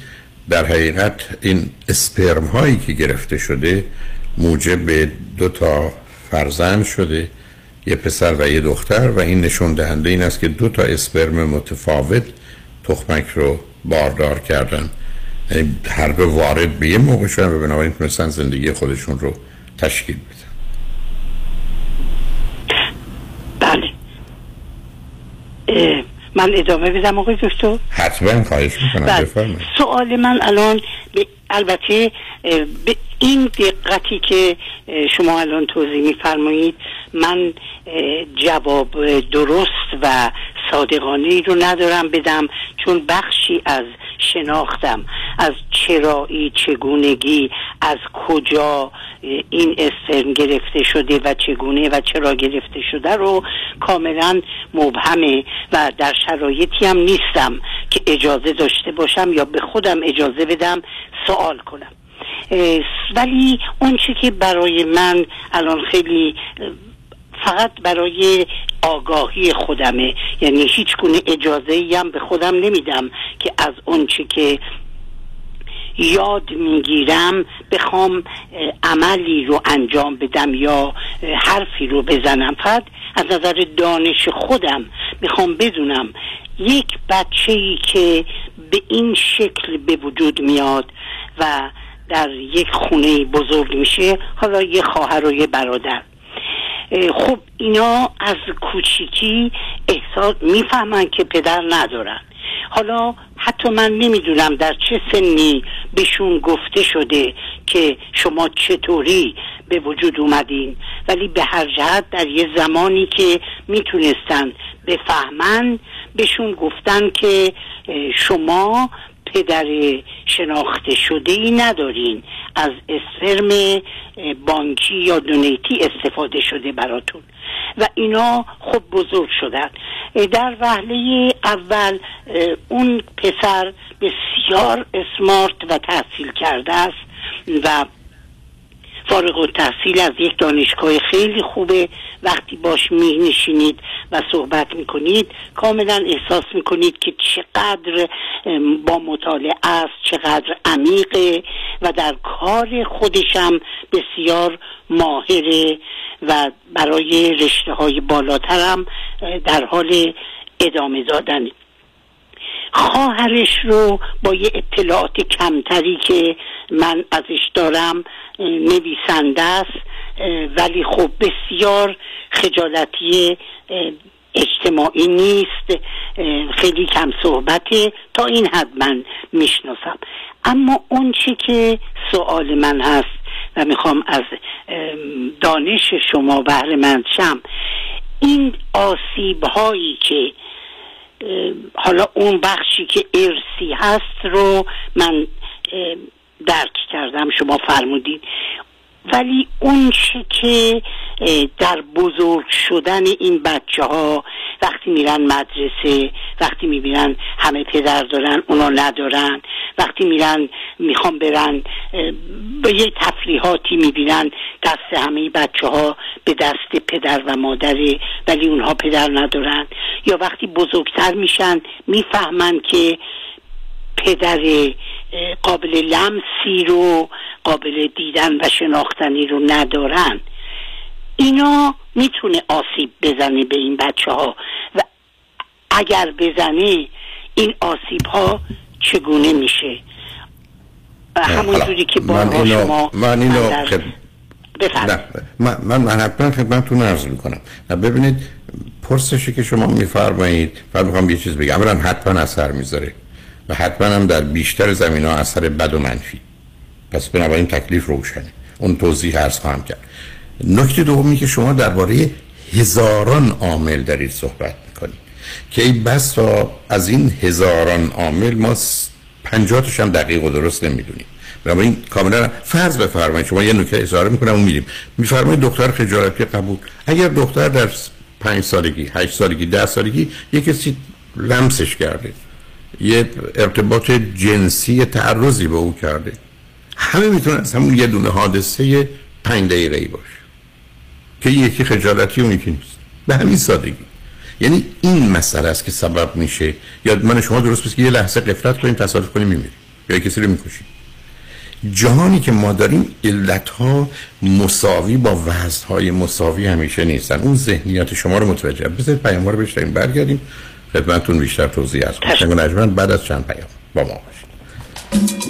در حقیقت این اسپرم هایی که گرفته شده موجب دو تا فرزند شده یه پسر و یه دختر و این نشون دهنده این است که دو تا اسپرم متفاوت تخمک رو باردار کردن. یعنی هر دو وارد به یه موقع شدن و بنابراین تونستن زندگی خودشون رو تشکیل بدن. بله. من ادامه بدم آقای دکتر؟ حتما خواهش می‌کنم بله. بفرمایید. سوال من الان به البته به این دقتی که شما الان توضیح میفرمایید من جواب درست و صادقانه رو ندارم بدم چون بخشی از شناختم. از چرایی چگونگی از کجا این استرن گرفته شده و چگونه و چرا گرفته شده رو کاملا مبهمه و در شرایطی هم نیستم که اجازه داشته باشم یا به خودم اجازه بدم سوال کنم. ولی اون چی که برای من الان خیلی فقط برای آگاهی خودمه. یعنی هیچ گونه اجازه هم به خودم نمیدم که از اون چی که یاد می‌گیرم بخوام عملی رو انجام بدم یا حرفی رو بزنم. فقط از نظر دانش خودم می‌خوام بدونم یک بچه ای که به این شکل به وجود میاد و در یک خونه بزرگ میشه حالا یه خواهر و یه برادر. خب اینا از کوچیکی احساس می‌فهمن که پدر ندارن. حالا حتی من نمی‌دونم در چه سنی بهشون گفته شده که شما چطوری به وجود اومدین. ولی به هر جهت در یه زمانی که می‌تونستن بفهمن بهشون گفتن که شما پدر شناخته شده ای ندارین. از اسفرم بانکی یا دونیتی استفاده شده براتون. و اینا خب بزرگ شدن. در وهله اول اون پسر بسیار اسمارت و تحصیل کرده است و فارغ و تحصیل از یک دانشگاه خیلی خوبه. وقتی باش می نشینید و صحبت می کنید کاملا احساس می کنید که چقدر با مطالعه است چقدر عمیقه و در کار خودشم بسیار ماهره و برای رشته های بالاترم در حال ادامه دادن خواهرش رو با یه اطلاعات کمتری که من ازش دارم نویسنده است ولی خب بسیار خجالتی اجتماعی نیست خیلی کم صحبته. تا این حد من می‌شناسم. اما اون چی که سوال من هست و می‌خوام از دانش شما بهره مند شم این آسیب هایی که حالا اون بخشی که ارسی هست رو من درک کردم شما فرمودید ولی اون چی که در بزرگ شدن این بچه ها وقتی میرن مدرسه وقتی می‌بینن همه پدر دارن اونا ندارن وقتی میرن می‌خوام برن به یه تفریحاتی می‌بینن دست همه بچه ها به دست پدر و مادره ولی اونها پدر ندارن. یا وقتی بزرگتر میشن می‌فهمن که پدر قابل لمسی رو قابل دیدن و شناختنی رو ندارن. اینا می‌تونه آسیب بزنه به این بچه ها و اگر بزنی این آسیب ها چگونه میشه؟ همونجوری که من بارها اینو شما من اینو. نه من من, من حتما خدمتتون عرض می‌کنم. نه ببینید پرسشی که شما میفرمایید فقط می‌خوام یه چیز بگم. اولا حتما اثر می‌ذاره. و حتما هم در بیشتر زمین ها اثر بد و منفی. پس بنابراین تکلیف روشنه. اون توضیح عرض خواهم کرد. نکته دومی که شما درباره هزاران عامل دارید صحبت می‌کنید. که ای بس تا از این هزاران عامل ما پنجاتش هم دقیق و درست نمی‌دونیم. بنابراین کاملا فرض بفرمایید. شما یه نکته اشاره می‌کنم و میریم میفرمایید دختر خجالتی قبول. اگر دختر در پنج سالگی هشت سالگی ده سالگی یه کسی لمسش کرده یه ارتباط جنسی تعرضی به او کرده همه می‌تونه از همون یه دونه حادثه پنج دقیقه ای باشه که یکی خجالتی اون یکی نیست. به همین سادگی. یعنی این مسئله است که سبب میشه. یا من شما درست بس که یه لحظه قفلت کنیم تصادف کنیم میمیریم. یا کسی رو می‌کشیم. جهانی که ما داریم علت ها مساوی با وزن های مساوی همیشه نیستن. اون ذهنیت شما رو متوجه بذارید پیام رو بشنیم برگردیم. خدمتتون بیشتر توضیح از کنم بعد از چند پیام با ما باشید.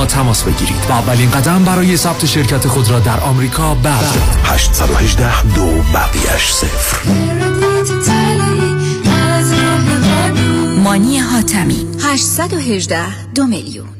ما تماس بگیرید. و اولین قدم برای ثبت شرکت خود را در آمریکا بردارید. 818 دو بقیش صفر. مانی حاتمی. 818 دو میلیون.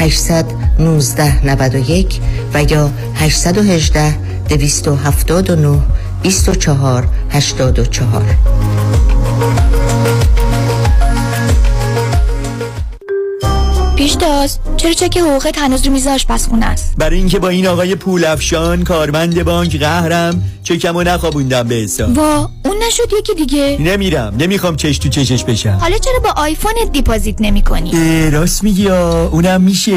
819 91 و یا 818 279 24 84 پیش پیشتاز چرا چک حقوقت هنوز رو میز آشپزخونه است؟ برای اینکه با این آقای پول افشان کارمند بانک قهرم چکمو نخوابوندم به حساب. وا اون نشد یکی دیگه. نمیرم. نمی‌خوام چش تو چشش بشم. حالا چرا با آیفونت deposit نمی کنی؟ اه، راست میگی آ، اونم میشه.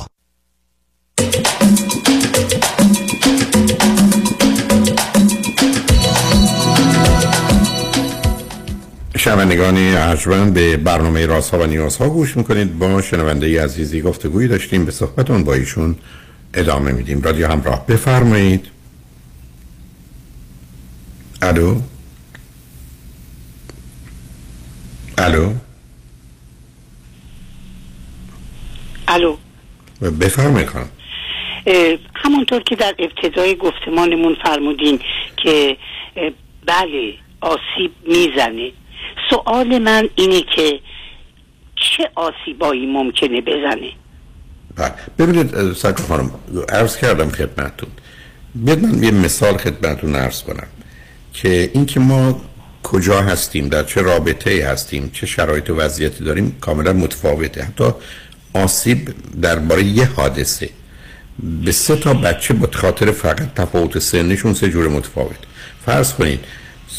شنوندگان ارجمند به برنامه رازها و نیازها گوش می‌کنید. با شنونده عزیزی گفتگویی داشتیم. به صحبتون با ایشون ادامه میدیم. رادیو همراه بفرمایید. الو؟ الو؟ الو. بفرمایید خانم. همونطور که در ابتدای گفتمانمون فرمودین که بله آسیب می‌زنه. سوال من اینه که چه آسیبایی ممکنه بزنه؟ بله. ببینید سرکار خانم عرض کردم خدمتتون. بیاد من یه مثال خدمتتون عرض کنم که اینکه ما کجا هستیم در چه رابطه هستیم چه شرایط و وضعیتی داریم کاملا متفاوته. حتی آسیب درباره یه حادثه به سه تا بچه با خاطر فقط تفاوت سنشون سه جور متفاوت. فرض کنید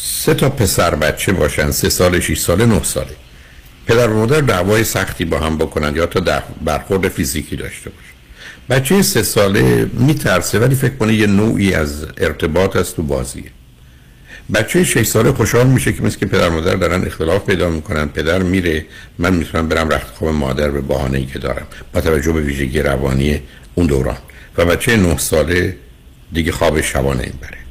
سه تا پسر بچه باشن سه سال شش ساله نه ساله. پدر و مادر دعوای سختی با هم بکنن یا تا برخورد فیزیکی داشته باشن. بچه سه ساله میترسه ولی فکر کنه یه نوعی از ارتباط است تو بازیه. بچه 6 ساله خوشحال میشه که مثل که پدر مادر دارن اختلاف پیدا می‌کنن. پدر میره من می‌تونم برم رخت خواب مادر به بهانه ای که دارم با توجه به ویژگی روانی اون دوران. و بچه 9 ساله دیگه خواب شبانه این بره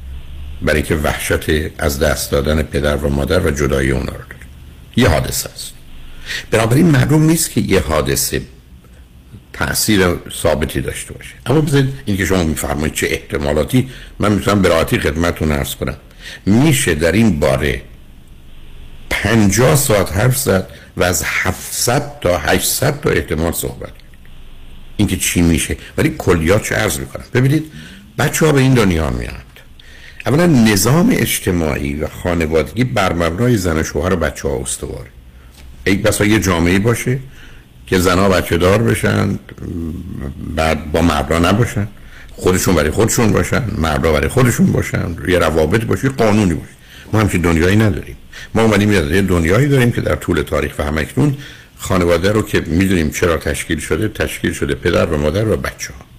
برای که وحشت از دست دادن پدر و مادر و جدایی اونا رو داره یه حادثه است. بنابراین معلوم نیست که یه حادثه تاثیر ثابتی داشته باشه. اما بذارید این که شما میفرمایید چه احتمالاتی من می‌تونم به راحتی خدمتتون عرض کنم. میشه در این باره 50 ساعت حرف زد و از 700 تا 800 تا احتمال صحبت. اینکه چی میشه؟ ولی کلیات چه عرض می‌کنم. ببینید بچه ها به این دنیا میاد اولا نظام اجتماعی و خانوادگی بر مبنای زن و شوهر و بچه ها استواره یک بسا یه جامعه باشه که زنها بچه دار بشن بعد با مردا نباشن. خودشون برای خودشون باشن مردا برای خودشون باشن یه روابط باشه قانونی باشه. ما همچین دنیایی نداریم. ما اومدیم یه دنیایی داریم که در طول تاریخ و همکنون خانواده رو که می‌دونیم چرا تشکیل شده تشکیل شده پدر و مادر و بچه ها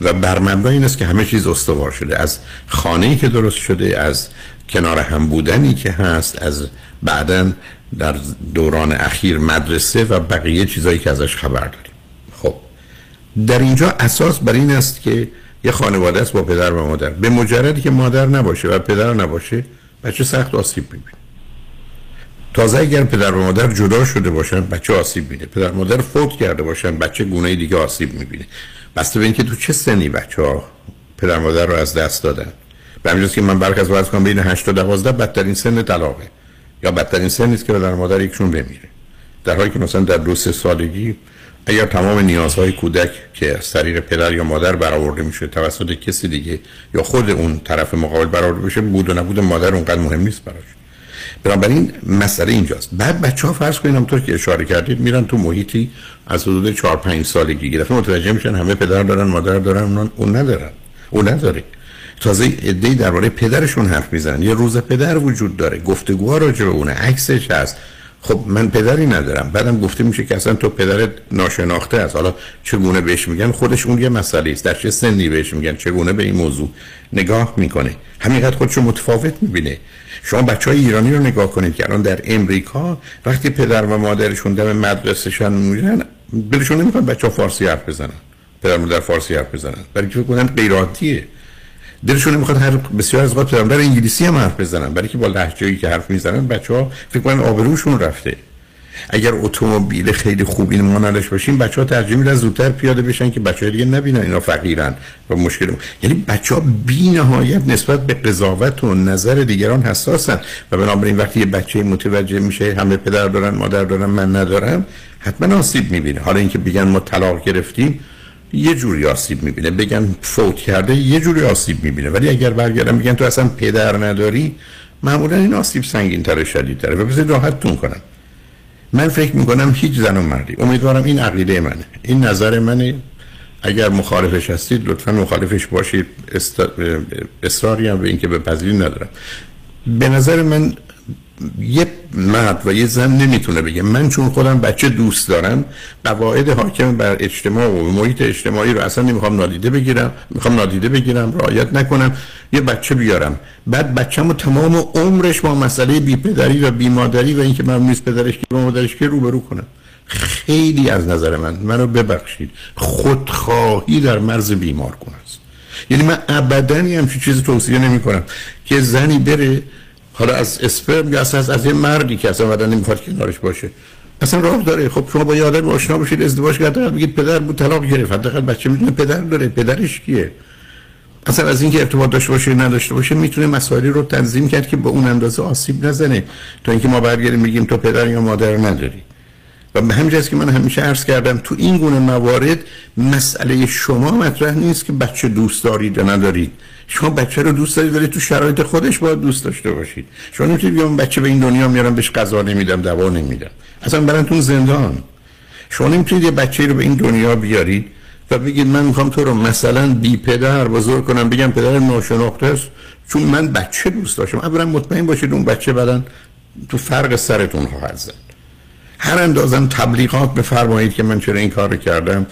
و بر مبنای این است که همه چیز استوار شده. از خانه‌ای که درست شده از کنار هم بودنی که هست از بعدا در دوران اخیر مدرسه و بقیه چیزایی که ازش خبر داریم. خب در اینجا اساس بر این است که یه خانواده است با پدر و مادر. به مجردی که مادر نباشه و پدر نباشه بچه سخت آسیب می‌بینه. تازه اگر پدر و مادر جدا شده باشن بچه آسیب میده. پدر و مادر فوت کرده باشن بچه گونه دیگه آسیب می‌بینه. بسته به اینکه تو چه سنی بچه ها پدر مادر رو از دست دادن؟ به همین که من برک از ورز کنم بین 8 تا 12 بدترین سن طلاقه. یا بدترین سن نیست که پدر مادر یکشون بمیره. در حالی که مثلا در دو سه سالگی اگر تمام نیازهای کودک که از طریق پدر یا مادر برآورده میشه توسط کسی دیگه یا خود اون طرف مقابل برآورده بشه بود و نبود مادر اونقدر مهم نیست براش. بنابراین مسئله اینجاست. بعد بچه ها فرض کنید همونطور که اشاره کردید میرن تو محیطی از حدود 4 5 سالگی گرفته متوجه میشن همه پدر دارن مادر دارن اون ندارن. اون نداره. تازه ایده درباره پدرشون حرف می‌زنن. یه روز پدر وجود داره. گفتگوها راجع به اونه. عکسش هست. خب من پدری ندارم. بعدم گفته میشه که اصلا تو پدرت ناشناخته است حالا چگونه بهش میگن؟ خودش اون یه مسئله است. در چه سنی بهش میگن؟ چگونه به این موضوع نگاه می‌کنه؟ همینقدر خودشو متفاوت می‌بینه. شما بچه های ایرانی رو نگاه کنید که الان در امریکا وقتی پدر و مادرشون دم مدرسهشان میرن دلشون نمی‌خواد بچه ها فارسی حرف بزنن پدر مادر فارسی حرف بزنن. برای که فکر غیر دلشون نمی‌خواد هر بسیار از وقت در انگلیسی هم حرف بزنن. برای که با لهجه‌ای که حرف می‌زنن بچه ها فکر کنن آبروشون رفته. اگر اتومبیل خیلی خوبی ما نداشت باشیم بچه ها ترجیح میدن زودتر پیاده بشن که بچه ها دیگه نبینن اینا فقیرن و مشکل یعنی بچه ها بی نهایت نسبت به قضاوت و نظر دیگران حساسن و بنابراین وقتی یه بچه متوجه میشه همه پدر دارن مادر دارن من ندارم حتما آسیب می‌بینه. حالا اینکه بگن ما طلاق گرفتیم یه جوری آسیب می‌بینه. بگن فوت کرده یه جوری آسیب می‌بینه. ولی اگر برگردن بگن تو اصلا پدر نداری معمولا این آسیب سنگین تر شدید تره و بذارید راحتتون کنم. من فکر می‌کنم هیچ زن و مردی. امیدوارم این عقیده منه. این نظر منه. اگر مخالفش هستید لطفا مخالفش باشید. اصراری هم به اینکه بپذیرید ندارم. به نظر من یه مرد و یه زن نمی‌تونه بگه. من چون خودم بچه دوست دارم قواعد حاکم بر اجتماع و محیط اجتماعی رو اصلا نمی‌خوام نادیده بگیرم. می‌خوام نادیده بگیرم رعایت نکنم. یه بچه بیارم. بعد بچه‌مو تمام عمرش با مسئله بی پدری و بی مادری و اینکه من نیست پدرش که مادرش که روبرو کنم. خیلی از نظر من منو ببخشید. خودخواهی در مرز بیمار کنه است. یعنی من ابدا همچین چیزی توصیه نمی کنم که زنی بره حالا از اسپرم یا از از یه مردی که اصلا بعدا نمی‌خواد کنارش باشه. اصلا راه داره. خب شما با یه آدم آشنا بشید ازدواج کرده بگید پدر بود طلاق گرفت. حداقل بچه می‌دونه پدر داره. پدرش کیه؟ اصلا از اینکه ارتباط داشته باشه نداشته باشه می‌تونه مسائلی رو تنظیم کرد که به اون اندازه آسیب نزنه. تا اینکه ما برگردیم بگیم تو پدر یا مادر نداری. و به همین که من همیشه عرض کردم تو این گونه موارد مسئله شما مطرح نیست که بچه دوست دارید یا ندارید. شما بچه رو دوست دارید ولی تو شرایط خودش باید دوست داشته باشید. شما نمی‌تونید بیام بچه به این دنیا میارم بهش غذا نمیدم دوا نمیدم. اصلا براتون زندان. شما نمی‌تونید یه بچه رو به این دنیا بیارید و بگید من می‌خوام تو رو مثلا بی پدر بزرگ کنم بگم پدر ناشناخته است. چون من بچه دوست داشتم. اولا مطمئن باشید اون بچه بعدا تو فرق سرتون خواهد زد. هر اندازم تبلیغات بفرمایید که من چرا این کار کردم.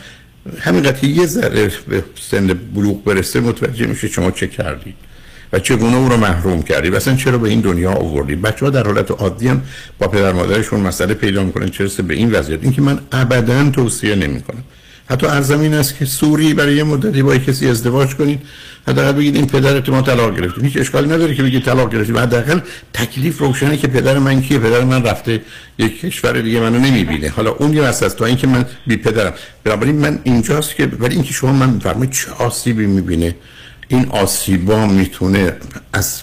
همین که یه ذره به سن بلوغ برسه متوجه میشه شما چه کردید و چگونه او رو محروم کردید اصلا چرا به این دنیا آوردید. بچه ها در حالت عادی هم با پدر مادرشون مسئله پیدا می‌کنن چرا به این وضعیت. این که من ابدا توصیه نمی‌کنم. حتی ارزمین است که سوری برای یه مدتی با کسی ازدواج کنید. حداقل بگید این پدرت ما طلاق گرفتیم هیچ اشکالی نداره که بگید طلاق گرفتیم حداقل تکلیف روشنه که پدر من کیه. پدر من رفته یک کشور دیگه منو نمی‌بینه. حالا اون یه است. تا اینکه من بی پدرم. بنابراین من اینجاست که ولی اینکه شما من فرمایید چه آسیبی می‌بینه. این آسیبا می‌تونه از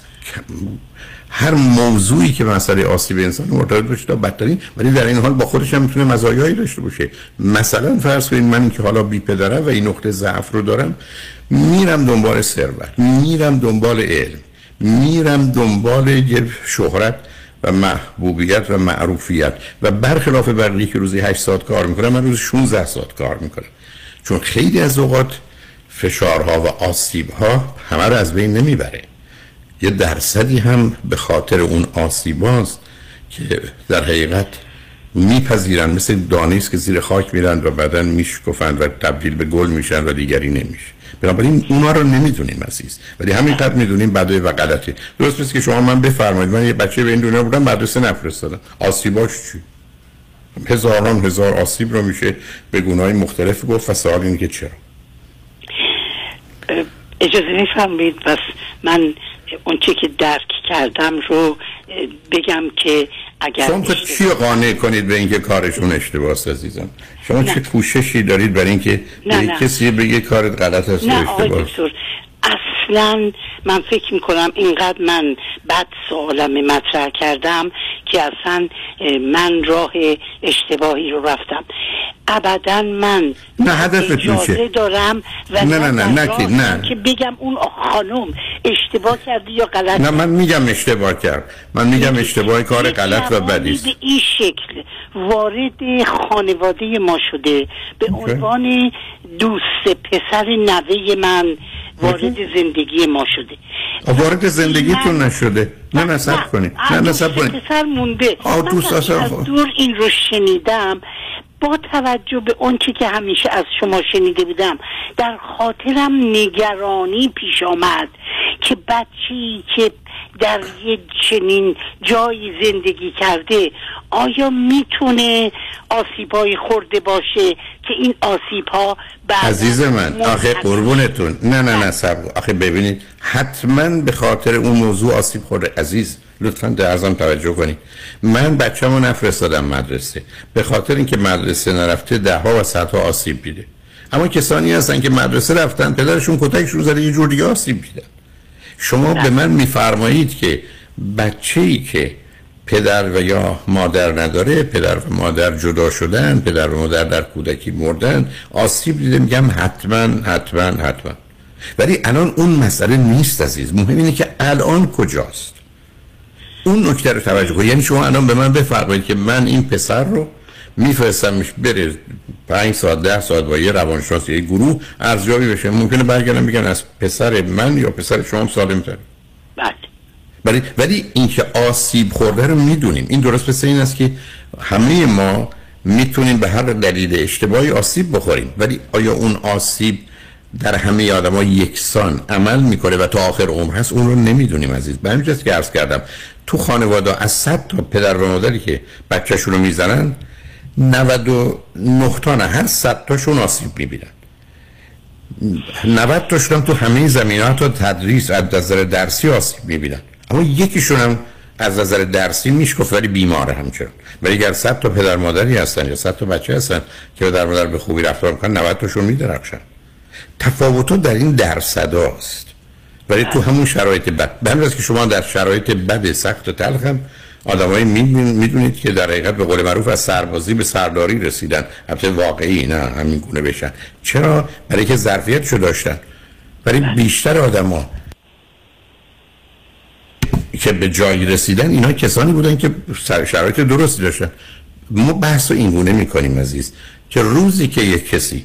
هر موضوعی که مسئله آسیب انسان مرتبط باشه تا بدترین ولی در این حال با خودش هم می‌تونه مزایایی داشته باشه. مثلا فرض کنید من که حالا بی پدرم و این نقطه ضعف رو دارم میرم دنبال ثروت میرم دنبال علم میرم دنبال شهرت و محبوبیت و معروفیت. و برخلاف بقیه که روزی 8 ساعت کار می‌کنم من روزی 16 ساعت کار می‌کنم. چون خیلی از اوقات فشارها و آسیبها همه رو از بین نمی‌بره. یه درصدی هم به خاطر اون آسیباست که در حقیقت میپذیرن مثل دانیست که زیر خاک میرن و بعدا میشکفند و تبدیل به گل میشن و دیگری نمیشه. بنابراین اونا رو نمی‌دونیم عزیز. ولی همینقدر می‌دونیم بده و غلطه. درست مثل که شما من بفرمایید. من یه بچه به این دنیا بودم مدرسه نفرستادم. آسیباش چی؟ هزاران هزار آسیب رو میشه به گناه مختلف گفت و سوال اینه که چرا؟ اجازه میفرمایید. بس من اون چی که درک کردم رو بگم که اگر شما چی قانع کنید به اینکه کارشون اشتباه عزیزم؟ شما چه کوششی دارید برای اینکه به کسی بگه کارت غلط است نه اشتباه؟ اصلا من فکر می‌کنم اینقدر من بد سوالم مطرح کردم که اصلا من راه اشتباهی رو رفتم. ابدا من نه هدفت اجازه میشه. دارم و نه، نه، نه، نه که- نه. که بگم اون خانم اشتباه کردی یا غلط؟ نه من میگم اشتباه کرد. من میگم اشتباه کار غلط و بدی است. به این شکل وارد خانواده ما شده. به عنوان دوست پسر نوه من وارد زندگی ما شده. وارد زندگیتون نشده. نه نصب کنید. نه نصب کنید. پسر مونده. از. دور این رو شنیدم. با توجه به اون که همیشه از شما شنیده بودم در خاطرم نگرانی پیش آمد که بچی که در یه چنین جایی زندگی کرده آیا می‌تونه آسیبایی خورده باشه که این آسیب ها عزیز من آخه قربونتون. نه نه نه صبر. آخه ببینید حتما به خاطر اون موضوع آسیب خورده. عزیز لطفا درزم توجه کنید. من بچه‌مو نفرستادم مدرسه. به خاطر اینکه مدرسه نرفته ده ها و صدها آسیب دیده اما کسانی هستن که مدرسه رفتن پدرشون کتکشون زده یه جور دیگه آسیب دیدن شما به من میفرمایید که بچه ای که پدر و یا مادر نداره پدر و مادر جدا شدن پدر و مادر در کودکی مردن آسیب دیده میگم حتما حتما حتما. ولی الان اون مسئله نیست عزیز. مهم اینه که الان کجاست. اون نکته رو توجه کنید. یعنی شما الان به من بفرمایید که من این پسر رو میفرستمش بره پنج ساعت ده ساعت با یه روانشناس یه گروه ارزیابی بشه. ممکنه برگردن بگن از پسر من یا پسر شما سالم تر بله. ولی ولی اینکه آسیب خورده رو می‌دونیم این درست مثل این است که همه ما می‌تونیم به هر دلیل اشتباهی آسیب بخوریم ولی آیا اون آسیب در همه آدم ها یکسان عمل می‌کنه و تا آخر عمر هست؟ اون رو نمی‌دونیم عزیز. به همین که عرض کردم تو خانواده از صد تا پدر و مادری که بچهشون رو می‌زنن 99 تا نه هر صد تاشون آسیب می‌بینن. 90 تاشون هم تو همه زمین ها تا تدریس از نظر درسی آسیب می‌بینن. اما یکیشون هم از نظر درسی میشکفت ولی بیماره همچنان. ولی اگر 100 تا پدر مادری هستن یا 100 تا بچه هستن که پدر مادر به خوبی رفتار می‌کنن 90 تاشون میدرخشن. تفاوت در این درصد است ولی تو همون شرایط بد. به که شما در شرایط بد سخت و تلخ هم آدمایی می‌دونید که در حقیقت به قول معروف از سربازی به سرداری رسیدن. البته واقعی نه همین گونه بشن. چرا؟ برای که ظرفیتشو داشتن. ولی بیشتر آدما که به جایی رسیدن اینا کسانی بودن که شرایط درستی داشتن. ما بحث رو این گونه می‌کنیم عزیز که روزی که یک کسی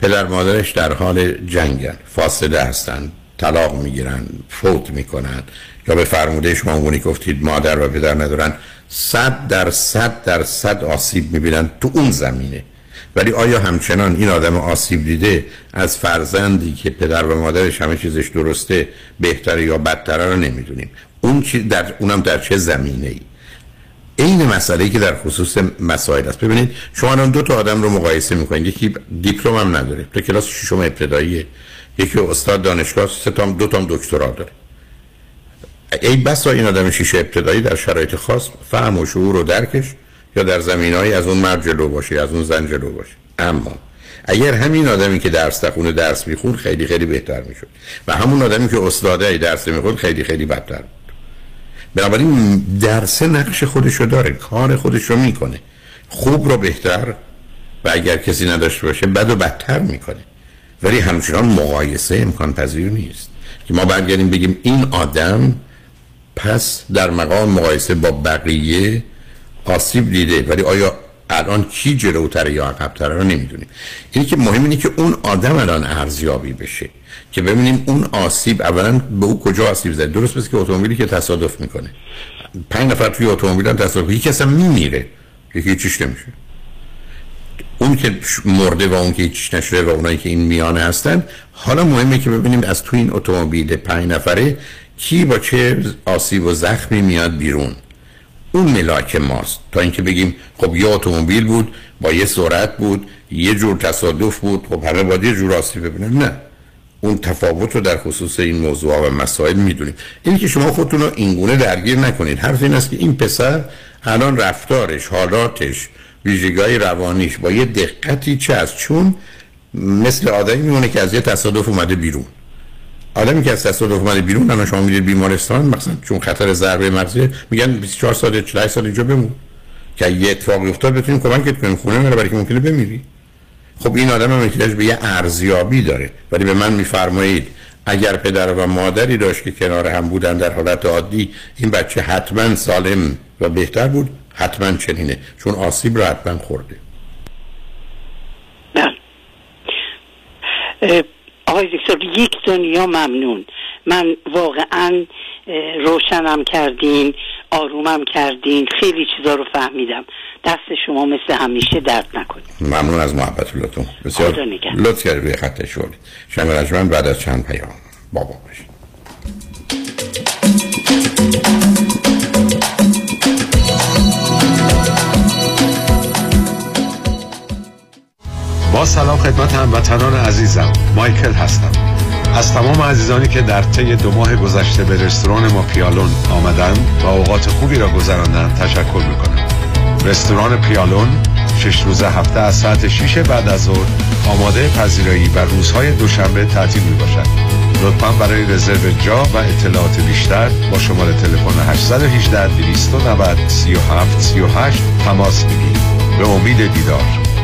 پدر مادرش در حال جنگن فاصله هستن طلاق می‌گیرن فوت می‌کنن یا به فرموده شما اونگونی گفتید مادر و پدر ندارن. صد در صد در صد آسیب می‌بینن تو اون زمینه. ولی آیا همچنان این آدم آسیب دیده از فرزندی که پدر و مادرش همه چیزش درسته بهتره یا بدتره رو نمی‌دونیم. اون چی در اونم در چه زمینه ای این مسئله که در خصوص مسائل است. ببینید شما الان دو تا آدم رو مقایسه می‌کنید. یکی دیپلم هم نداره. تو کلاس ششم ابتداییه. یکی استاد دانشگاه سه تا دو تا دکترا داره. ای بسا این آدم شیشه ابتدایی در شرایط خاص فهم و شعور و درکش یا در زمینهایی از اون مرد جلو باشه از اون زن جلو باشه. اما اگر همین آدمی که درس تخونه درس میخون خیلی خیلی بهتر می‌شد و همون آدمی که استاده درس میخون خیلی خیلی بدتر بود. بنابراین درس نقش خودشو داره کار خودشو می‌کنه. خوب رو بهتر و اگر کسی نداشته باشه بد و بدتر می‌کنه. ولی همچنان مقایسه امکان پذیر نیست. که ما برگردیم بگیم این آدم پس در مقام مقایسه با بقیه آسیب دیده. ولی آیا الان کی جلوتره یا عقبتره رو نمی‌دونیم. اینی که مهم اینه که اون آدم الان ارزیابی بشه که ببینیم اون آسیب اولا به او کجا آسیب زده. درست مثل که اتومبیلی که تصادف می‌کنه. پنج نفر توی اتومبیل هم تصادف یکی اصلا میمیره. یکی چیش نمیشه. اون که مرده و اون که هیچ نشده و اونایی که این میانه هستن حالا مهمه که ببینیم از تو این اتومبیل پنج نفره کی با چه آسیب و زخمی میاد بیرون؟ اون ملاک ماست. تا اینکه بگیم خب یه اتومبیل بود با یه سرعت بود یه جور تصادف بود خب همه باید یه جور آسیب ببینن. نه. اون تفاوت رو در خصوص این موضوع و مسائل می‌دونیم. اینی که شما خودتون رو اینگونه درگیر نکنید. حرف این است که این پسر الان رفتارش حالاتش ویژگی روانیش با یه دقتی چه از چون مثل آدمی میمونه که از یه تصادف اومده بیرون. آدمی که از تصادف اومده بیرون الان شما میرید بیمارستان مثلا چون خطر ضربه مغزی میگن 24 سال 48 سال اینجا بمون. که یه اتفاقی افتاد بتونیم کمکت کنیم. خونه نره برای که ممکنه بمیری. خب این آدم هم احتیاج به یه ارزیابی داره. ولی به من میفرمایید اگر پدر و مادری داشت که کنار هم بودن در حالت عادی این بچه حتما سالم و بهتر بود. حتما چنینه. چون آسیب را حتما خورده. آقای دکتر یک دنیا ممنون. من واقعا روشنم کردین آرومم کردین خیلی چیزا رو فهمیدم. دست شما مثل همیشه درد نکنید ممنون از محبتتون بسیار لطف کردید روی خط شوری شنگ بعد از چند پیام. بابا باشید. با سلام خدمت هموطنان عزیزم. مایکل هستم. از تمام عزیزانی که در طی دو ماه گذشته به رستوران ما پیالون آمدن و اوقات خوبی را گذراندن تشکر می‌کنم. رستوران پیالون شش روز هفته از ساعت 6 بعد از ظهر آماده پذیرایی و روزهای دوشنبه تعطیل می باشد لطفا برای رزرو جا و اطلاعات بیشتر با شماره تلفن 818 290 37 38 تماس بگیرید. به امید دیدار.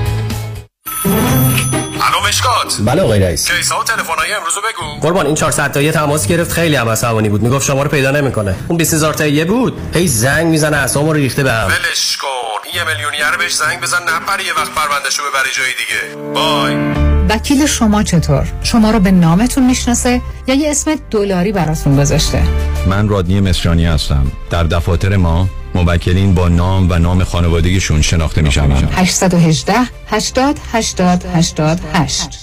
الو مشکات. بله آقای رئیس. کیسا و تلفن‌های امروز بگو. قربان این 400 تایی تماس گرفت. خیلی هم عصبانی بود. می‌گفت شما رو پیدا نمی‌کنه. اون 20000 تایی بود. هی زنگ می‌زنه اعصابمو رو ریخته بهم ولش کن. یه میلیونیر بهش زنگ بزن نپره یه وقت پروندهشو ببری جای دیگه. بای. وکیل شما چطور؟ شما رو به نامتون می‌شناسه یا یه اسم دلاری براتون گذاشته؟ من رادنی مصریانی هستم. در دفاتر ما موکلین با نام و نام خانوادگیشون شناخته میشن 818 80 80 88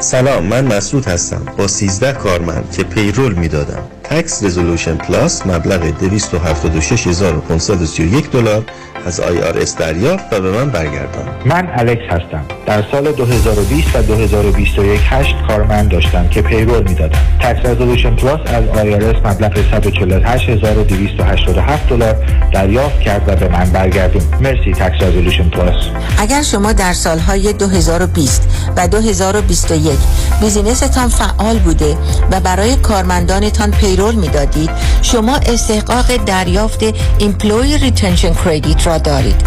سلام من مسعود هستم با 13 کارمند که پیرول می‌دادم Tax Resolution Plus مبلغ 276531 دلار از IRS دریافت و به من برگردان. من الکس هستم. در سال 2020 و 2021 هشت کارمند داشتم که payroll می‌دادم. Tax Resolution Plus از IRS مبلغ 148287 دلار دریافت کرد و به من برگردون. مرسی Tax Resolution Plus اگر شما در سالهای 2020 و 2021 business تان فعال بوده و برای کارمندانتان payroll می‌دادید شما استحقاق دریافت Employee Retention Credit را دارید.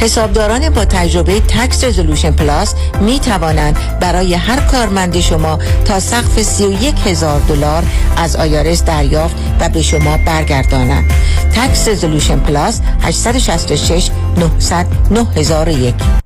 حسابداران با تجربه Tax Resolution Plus می توانند برای هر کارمند شما تا سقف 31 هزار دلار از IRS دریافت و به شما برگردانند. Tax Resolution Plus 866 900 9001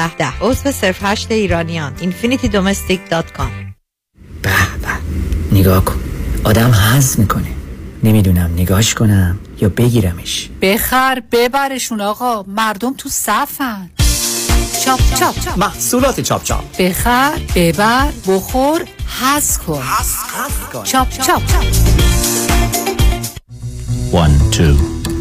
ده. ده عضو صرف هشت ایرانیان. infinitydomestic.com به به. نگاه کن. آدم حز می‌کنه. نمی‌دونم نگاش کنم یا بگیرمش. بخر ببرشون آقا. مردم تو صفن. چاپ چاپ محصولات چاپ چاپ. بخر ببر بخور حز کن. چاپ چاپ. One, two,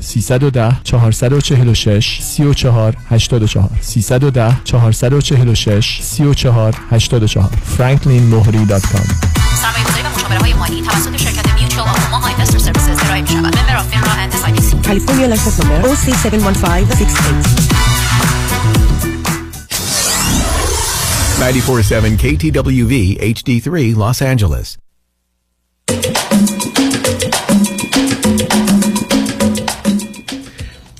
310 446 34 84 310 446 34 84 franklinmohri.com سرمایه‌گذاری و مشاوره های مالی توسط شرکت Mutual of Omaha Investor Services ارائه می شود member of FINRA and S California license number OC71568 947 KTWV HD3 Los Angeles.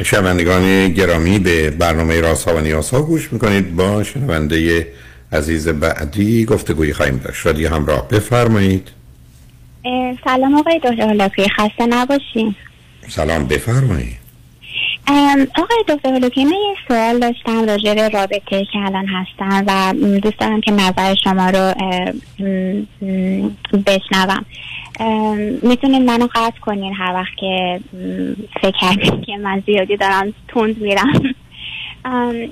شنوندگان گرامی به برنامه راز ها و نیاز ها گوش می‌کنید. با شنونده عزیز بعدی گفتگوی خواهیم داشت. رادیو همراه بفرمایید. سلام آقای دکتر خسته نباشین. سلام بفرمایید. آقای دکتر هلاکی من یه سوال داشتم راجع به رابطه که الان هستن و دوست دارم که نظر شما رو بشنوم. ام، می‌تونین منو قطع کنین هر وقت که فکر کردین که من زیادی دارم تند میرم.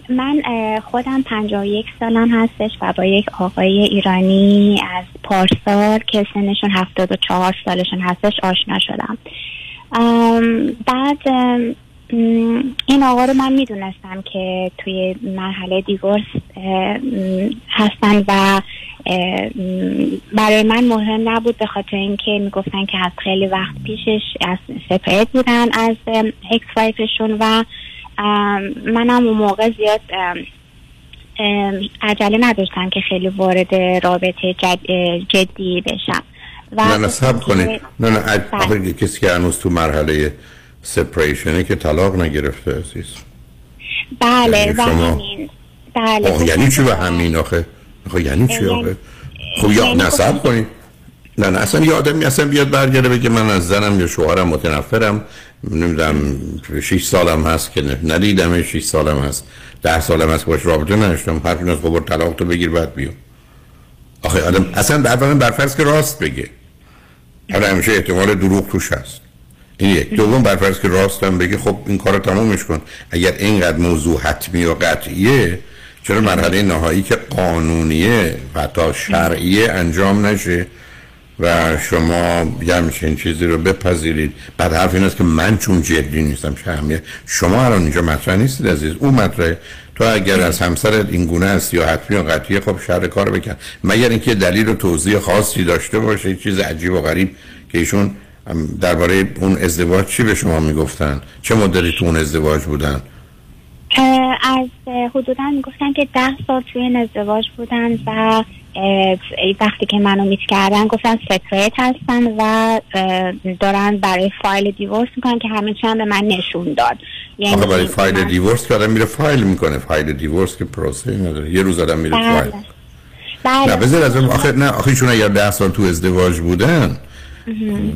من خودم پنجاه و یک سالم هستش و با یک آقای ایرانی از پارسال که سنشون هفتاد و چهار سالشون هستش آشنا شدم. بعد این آقا رو من می‌دونستم که توی مرحله دیورس هستن و برای من مهم نبود به خاطر اینکه می‌گفتن که از خیلی وقت پیشش از سپرید بودن از اکس وایفشون و منم اون موقع زیاد عجله نداشتم که خیلی وارد رابطه جد، جدی بشم. و نه نه سب کنید. نه نه آخه کسی که هنوز تو مرحله سپریشنه که طلاق نگرفته عزیز. بله یعنی و شما- همین. بله آخه یعنی چی به همین آخه؟ آخه یعنی چی یعنی- آخه؟ خب یا یعنی نصب گفتم- کنید نه نه اصلا یه آدمی اصلا بیاد برگرده بگه من از زنم یا شوهرم متنفرم. نمی‌دونم 6 سالم هست که نه- ندیدم 6 سالم هست. 10 سالم هست باش رابطه نداشتم. حرف این است خب برو طلاق تو بگیر بعد بیو آخه آدم اصلا اولا برفرض که راست بگه. حالا همیشه احتمال دروغ توش هست. این یک. دوم برفرض که راستم بگه خب این کار رو تمومش کن. اگر اینقدر موضوع حتمی و قطعیه چرا مرحله نهایی که قانونیه و حتی شرعیه انجام نشه و شما یه چیزی رو بپذیرید؟ بعد حرف این است که من چون جدی نیستم اهمیت؟ شما الان اینجا مطرح نیستید عزیز. اون مطرحه تو اگر از همسرت این گونه است یا حتمی و قطعیه خب شر کار بکن. مگر اینکه دلیل و توضیح خاصی داشته باشه چیز عجیب و غریب که ایشون درباره اون ازدواج چی به شما می‌گفتن؟ چه مدتی تو اون ازدواج بودن؟ از حدودا می‌گفتن که ده سال توی این ازدواج بودن و وقتی که منو meet کردن گفتن separate هستن و دارن برای file divorce می‌کنن که همه هم به من نشون داد. یعنی برای file divorce که آدم میره فایل می‌کنه. file divorce که پروسه نداره. یه روز آدم میره بله. فایل. بله. نه بذار از اون آخه نه آخه ایشون اگر ده سال تو ازدواج بودن.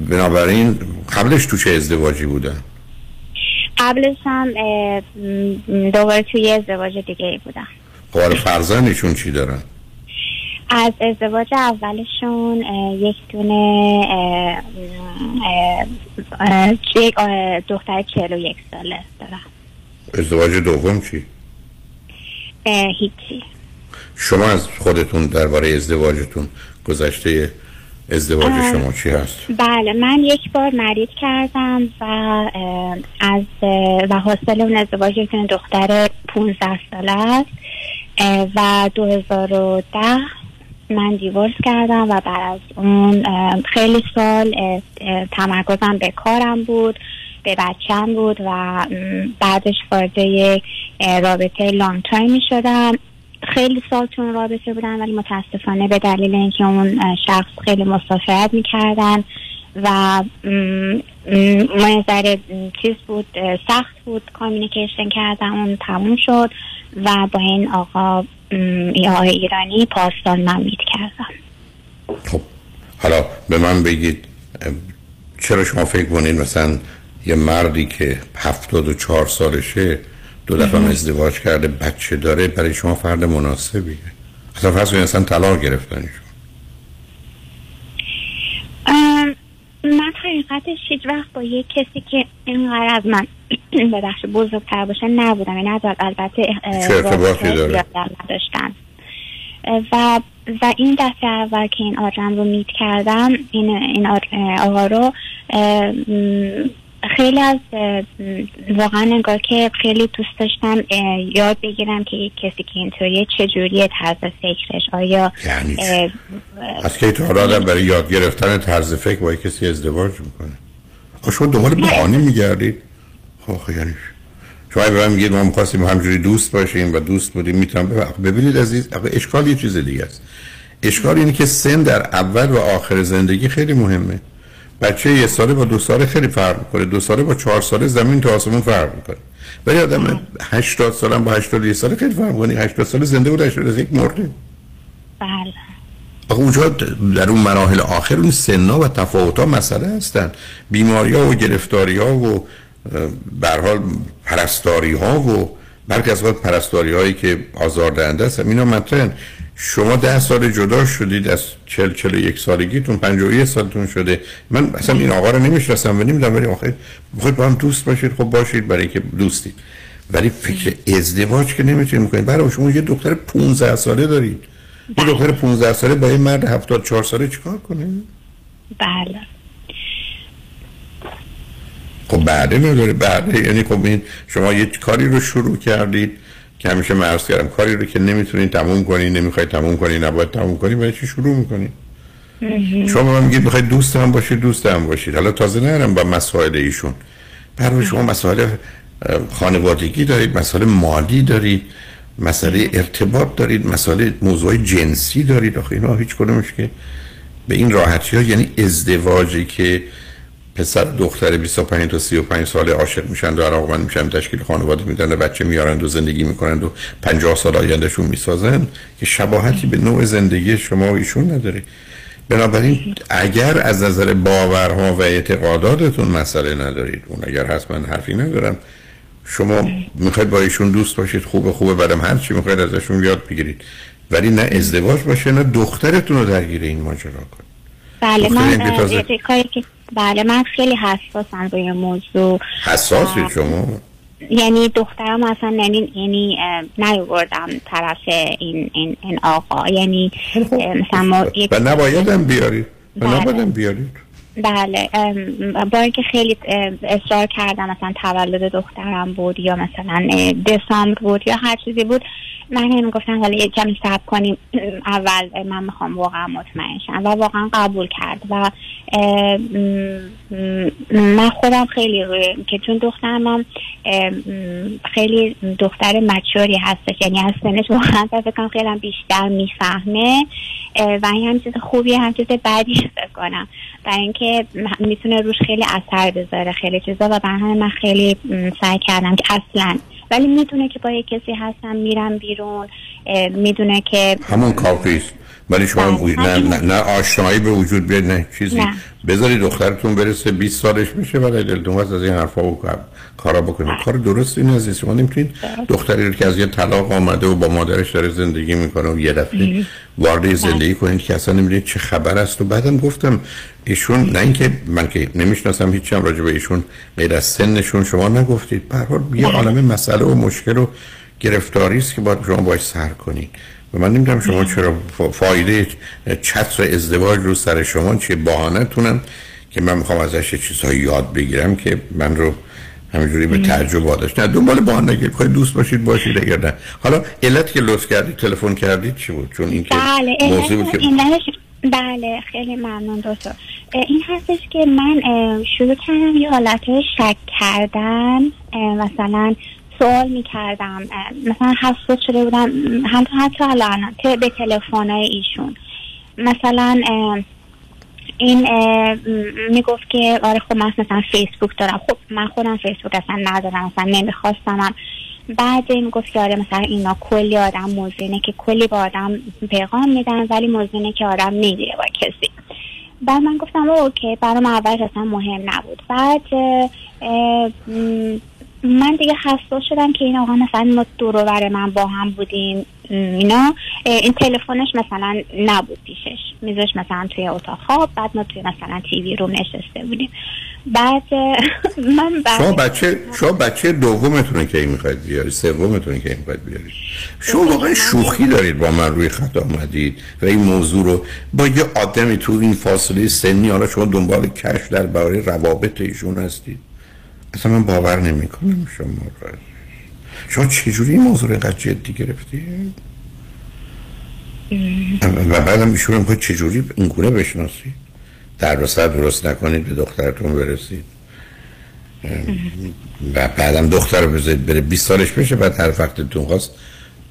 بنابراین قبلش تو چه ازدواجی بودن قبلش هم دوباره توی ازدواج دیگه ای بودم. خب فرزندشون چی دارن؟ از ازدواج اولشون یک دونه یک دختر چهل و یک ساله دارم. ازدواج دوم چی؟ هیچی. شما از خودتون درباره ازدواجتون گذشته ازدواج. شما چی هست بله من یک بار مرید کردم و از و حاصل اون ازدواج یک دختر 15 ساله است و 2010 من دیورس کردم و بعد از اون خیلی سال تمرکزم به کارم بود به بچم بود و بعدش وارد رابطه لانگ تایم می شدم خیلی سال اون رابطه بودم ولی متاسفانه به دلیل اینکه اون شخص خیلی مسافرت می‌کردن و م، م، ما یه ذره م، چیز بود سخت بود کامیونیکیشن کردم اون تموم شد و با این آقا آقای ایرانی پارسال من کردم حالا به من بگید چرا شما فکر کنید مثلا یه مردی که هفتاد و چهار سالشه دو دفعه هم ازدواج کرده بچه داره برای شما فرد مناسبیه. اصلا فرض کنید اصلا طلاق گرفتن ام، من حقیقتش هیچ وقت با یک کسی که اینقدر از من ببخش بزرگتر باشه نبودم. یعنی از البته ارتباطی داره؟ و و این دفعه اول که این آدم رو میت کردم این این آقا رو خیلی از واقعا انگار که خیلی دوست داشتم یاد بگیرم که یک کسی که اینطوریه چجوریه طرز فکرش. آیا یعنی از که تا حالا آدم برای یاد گرفتن طرز فکر با یک کسی ازدواج می‌کنه. شما دنبال بهانه میگردید؟ خب آخه یعنی؟ شما به من میگید ما می‌خواستیم همجوری دوست باشیم و دوست بودیم می‌تونم ببینید عزیز اشکال یه چیز دیگه است. اشکال اینه که سن در اول و آخر زندگی خیلی مهمه. بچه یه ساله با دو ساله خیلی فرق می‌کنه. دو ساله با چهار ساله زمین تا آسمون فرق می‌کنه. ولی آدم 80 ساله با 81 ساله خیلی فرق می‌کنه. 80 ساله زنده بود 81 مرده. بله. آخه اونجا در اون مراحل آخر اون سنا و تفاوت ها مسئله هستن. بیماری ها و گرفتاری ها و برحال پرستاری ها و برخی از پرستاری هایی که آزاردهنده هستن اینا مطرحن شما ده سال جدا شدید از چل چل یک سالگیتون پنج و یک سالتون شده. من اصلا این آقا رو نمی‌شناسم و نمی‌دونم ولی آخه بخواید با هم دوست باشید خب باشید برای که دوستید. ولی فکر ازدواج که نمی‌تونید می‌کنید برای شما یه دختر 15 ساله دارید. یه دختر 15 ساله با یه مرد 74 ساله چیکار کنه؟ بله. خب بعده نداره. بعده یعنی خب این شما یه کاری رو شروع کردید. که همیشه مرز کردم کاری رو که نمی‌تونید تموم کنید نمی‌خواید تموم کنید نباید تموم کنید برای چی شروع می‌کنید شما به من میگید می‌خواید دوست هم باشید دوست هم باشید حالا تازه نرم با مسائل ایشون. برای شما مسائل خانوادگی دارید مسائل مالی دارید مسئله ارتباط دارید مسئله موضوع جنسی دارید. آخه اینا هیچ کدومش که به این راحتی ها یعنی ازدواجی که پسر و دختر 25 تا 35 ساله عاشق میشن و علاقمند میشن تشکیل خانواده میدن و بچه میارن و زندگی می‌کنن و 50 سال آیندهشون می‌سازن که شباهتی به نوع زندگی شما و ایشون نداره. بنابراین اگر از نظر باورها و اعتقاداتتون مسئله ندارید اون اگر هست من حرفی ندارم. شما می‌خواید با ایشون دوست باشید خوبه خوبه بعدم هر چی می‌خواید ازشون یاد بگیرید. ولی نه ازدواج باشه نه دخترتون رو درگیر این ماجرا کنید. بله من بله من خیلی حساسم روی موضوع. حساسید شما؟ یعنی دخترم اصلا یعنی یعنی اه، نیاوردم طرف این این این آقا. یعنی مثلا ما و نبایدم بیارید. و بله. نبایدم بیارید. بله با اینکه خیلی اصرار کردم مثلا تولد دخترم بود یا مثلا دسامبر بود یا هر چیزی بود. من هم گفتم حالا یه کمی صبر کنیم. اول من می‌خوام واقعا مطمئن شم. و واقعا قبول کرد. و من خودم خیلی روی که چون دخترم خیلی دختر مچوری هستش. یعنی از سنش واقعا فکر کنم خیلی بیشتر می‌فهمه. و این هم چیز خوبیه. هم چیز بدی فکر کنم. برای اینکه می‌تونه روش خیلی اثر بذاره. خیلی چیزا. و برای من خیلی سعی کردم که اصلا ولی می‌دونه که با یه کسی هستم میرم بیرون می‌دونه که همون کافی است. ولی شما بله. نه, نه, نه آشنایی به وجود بیاد نه چیزی. نه. بذارید دخترتون برسه 20 سالش میشه ولی دلتون از این حرفا و کار- کارا بکنید. کار درست این عزیز شما نمی‌تونید دختری رو که از یه طلاق آمده و با مادرش داره زندگی می‌کنه و یه دفعه وارد زندگی کنید که اصلا نمی‌دونید چه خبر است. و بعدم گفتم ایشون نه اینکه من که نمی‌شناسم هیچ هم راجع به ایشون غیر از سنشون شما نگفتید. به هر حال یه عالم مسئله و مشکل و گرفتاری است که باید شما باش سر کنید. و من نمی‌دونم شما چرا فا- فایده چتر ازدواج رو سر شما چیه بهانه تونم که من می‌خوام ازش چیزهایی یاد بگیرم که من رو همینجوری به تعجب واداشت. نه دنبال بهانه نگیر خواهید دوست باشید باشید اگر نه. حالا علت که لطف کردید تلفن کردید چی بود؟ چون این که بله موضوع بود که بله خیلی ممنون اه، این هستش که من شروع کردم یه حالت شک کردن مثلا سوال می‌کردم مثلا حساس شده بودم هم حتی الان به تلفن ایشون. مثلا این می‌گفت که آره خب من مثلا فیسبوک دارم. خب من خودم فیسبوک اصلا ندارم اصلا نمی‌خواستم. بعد این گفت که آره مثلا اینا کلی آدم موزینه که کلی با آدم پیغام میدن ولی موزینه که آدم نمیره با کسی. بعد من گفتم اوکی برام اولش اصلا مهم نبود. بعد من دیگه حساس شدم که این آقا مثلا ما دور من با هم بودیم اینا. این تلفنش مثلا نبود پیشش. میذاش مثلا توی اتاق. خواب بعد ما توی مثلا تیوی روم نشسته بودیم. بعد من بعد شما بچه شما بچه دومتونه که این می‌خواید بیاری سومتونه که این می‌خواید بیاری شما واقعا شوخی دارید با من روی خط آمدید و این موضوع رو با یه آدمی تو این فاصله سنی حالا شما دنبال کش در برای روابط ایشون هستید. اصلا من باور نمی کنم شما رو شما چجوری این موضوع اینقدر جدی گرفتید و بعدم ایشون رو می‌خواید چجوری این گونه بشناسید؟ در رسط درست نکنید به دخترتون برسید. و بعدم دختر رو بره 20 سالش بشه بعد هر وقتتون خواست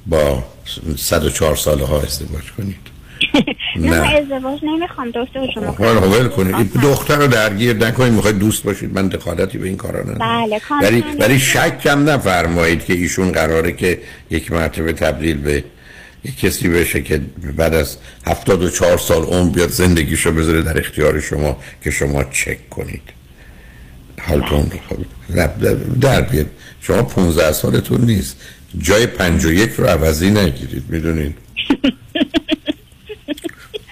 با 104 ساله ها ازدواج کنید. نه. ازدواج نمی‌خوام دکتر شما حالا ول کنید دختر رو درگیر نکنید می‌خواید دوست باشید. من دخالتی به این کارا ندارم. بله ولی ولی شک کم نفرمایید که ایشون قراره که یک مرتبه تبدیل به یک کسی بشه که بعد از 74 سال عمر بیاد زندگیشو بذاره در اختیار شما که شما چک کنید. حالتون نه، در- در بیاد. شما 15 سالتون نیست. جای 51 رو عوضی نگیرید می‌دونید.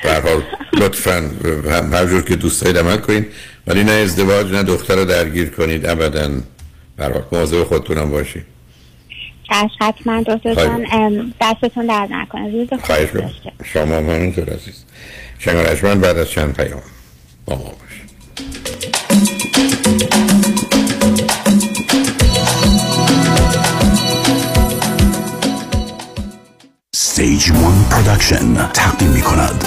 به هر حال لطفا هم- هر جور که دوست دارید عمل کنید ولی نه ازدواج نه دختر رو درگیر کنید ابدا. به هر حال مواظب خودتونم باشید چشم حتما دکتر. جان دستتون درد نکنه. روز خوبی خواهش شما هم همینطور عزیز. شنگانشمن بعد از چند پیام با ما باشید Stage One Production تقدیم می کند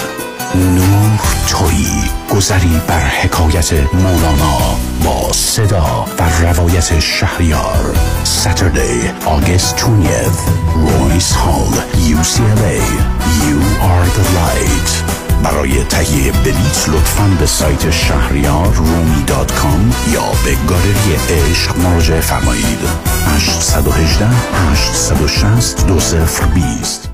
نور تویی گذری بر حکایت مولانا با صدا و روایت شهریار. Saturday August 20th Royce Hall UCLA You are the light. برای تهیه بلیت لطفاً به سایت شهریار رومی دات کام یا به گالری عشق مراجعه فرمایید. 818 860 2020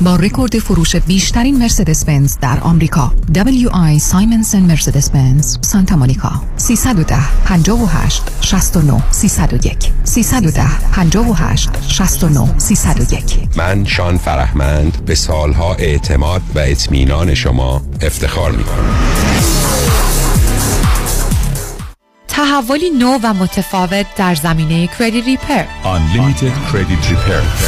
با رکورد فروش بیشترین مرسدس بنز در آمریکا. WI سایمنسن مرسدس بنز سانتا مونیکا. 310 58 69 301 310 58 69 301 من شان فرهمند به سالها اعتماد و اطمینان شما افتخار می کنم تحولی نو و متفاوت در زمینه کردیت ریپر Unlimited Credit Repair.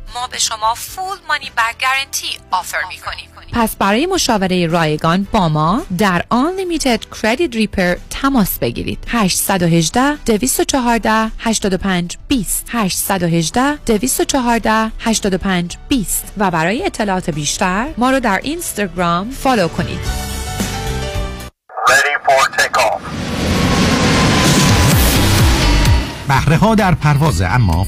ما به شما فول مانی بک گارنتی آفر می کنیم پس برای مشاوره رایگان با ما در Unlimited Credit Repair تماس بگیرید. 818 214 85 20 818 214 85 20 و برای اطلاعات بیشتر ما رو در اینستاگرام فالو کنید. بهره ها در پرواز اما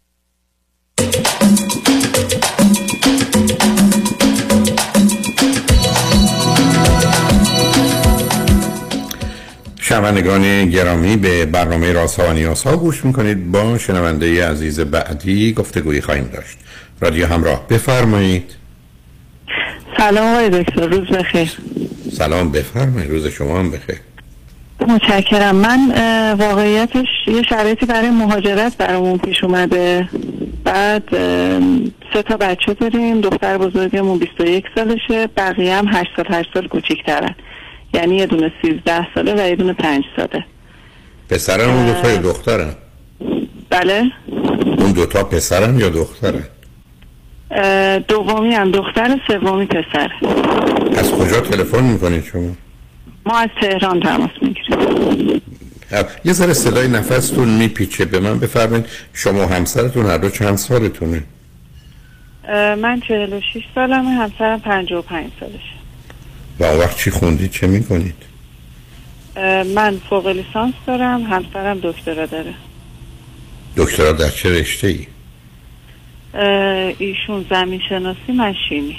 شنوندگان گرامی به برنامه راست ها و نیاز ها گوش می‌کنید. با شنونده عزیز بعدی گفتگویی خواهیم داشت. رادیو همراه بفرمایید. سلام آقای دکتر روز بخیر. سلام بفرمایید. روز شما هم بخیر. متشکرم. من واقعیتش یه شرایطی برای مهاجرت برامون پیش اومده. بعد سه تا بچه داریم. دختر بزرگمون 21 سالشه. بقیه هم 8 سال 8 سال کوچیک‌ترن. یعنی یه دونه 13 ساله و یه دونه 5 ساله. پسرن اون دوتا یا دخترن؟ بله. اون دوتا پسرن یا دخترن؟ اه، دومی هم دختر سومی پسر. از کجا تلفن می‌کنید شما؟ ما از تهران تماس می‌گیریم. یه ذره صدای نفستون میپیچه. به من بفرمایید شما همسرتون هر دو چند سالتونه؟ من 46 سالمه همسرم 55 سالشه. و اون وقت چی خوندید چه می‌کنید؟ من فوق لیسانس دارم همسرم دکترا داره. دکترا در چه رشته ای ایشون زمین شناسی من شیمی.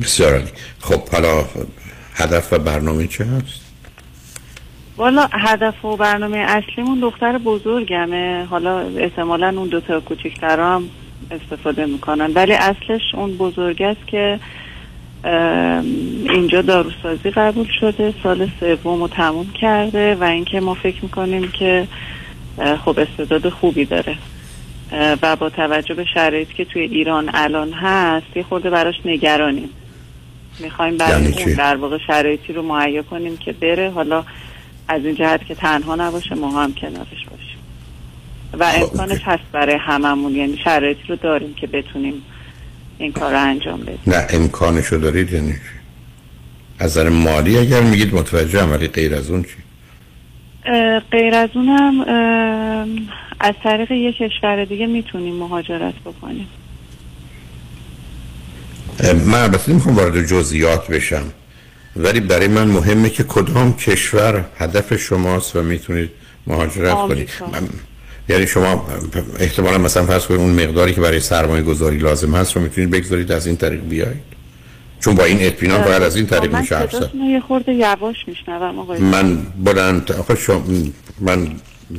بسیار. خب حالا هدف و برنامه چه هست؟ والا هدف و برنامه اصلیمون دختر بزرگمه. حالا احتمالا اون دوتا کوچیکتر هم استفاده می‌کنن. ولی اصلش اون بزرگ است که اینجا داروسازی قبول شده سال سوم رو تموم کرده و اینکه ما فکر می‌کنیم که خب استعداد خوبی داره. و با توجه به شرایطی که توی ایران الان هست یه خورده براش نگرانیم. می‌خوایم برای یعنی اون؟ در واقع شرایطی رو مهیا کنیم که بره. حالا از این جهت که تنها نباشه ما هم کنارش باشیم. و امکانش هست برای هممون. یعنی شرایطی رو داریم که بتونیم این کار رو انجام بدیم نه امکانشو دارید یعنی؟ از نظر مالی اگر میگید متوجه ولی غیر از اون چی غیر از اونم از طریق یک کشور دیگه می‌تونیم مهاجرت بکنیم من البته نمی‌خوام وارد جزئیات بشم ولی برای من مهمه که کدام کشور هدف شماست و می‌تونید مهاجرت کنید آمریکا. من- یعنی شما احتمالا مثلا فرض کنید اون مقداری که برای سرمایه گذاری لازم هست رو می‌تونید بگذارید از این طریق بیایید. چون با این اطمینان باید از این طریق میشه حرف زد. یه خورده یواش میشنوم آقای من بلند آخه شما من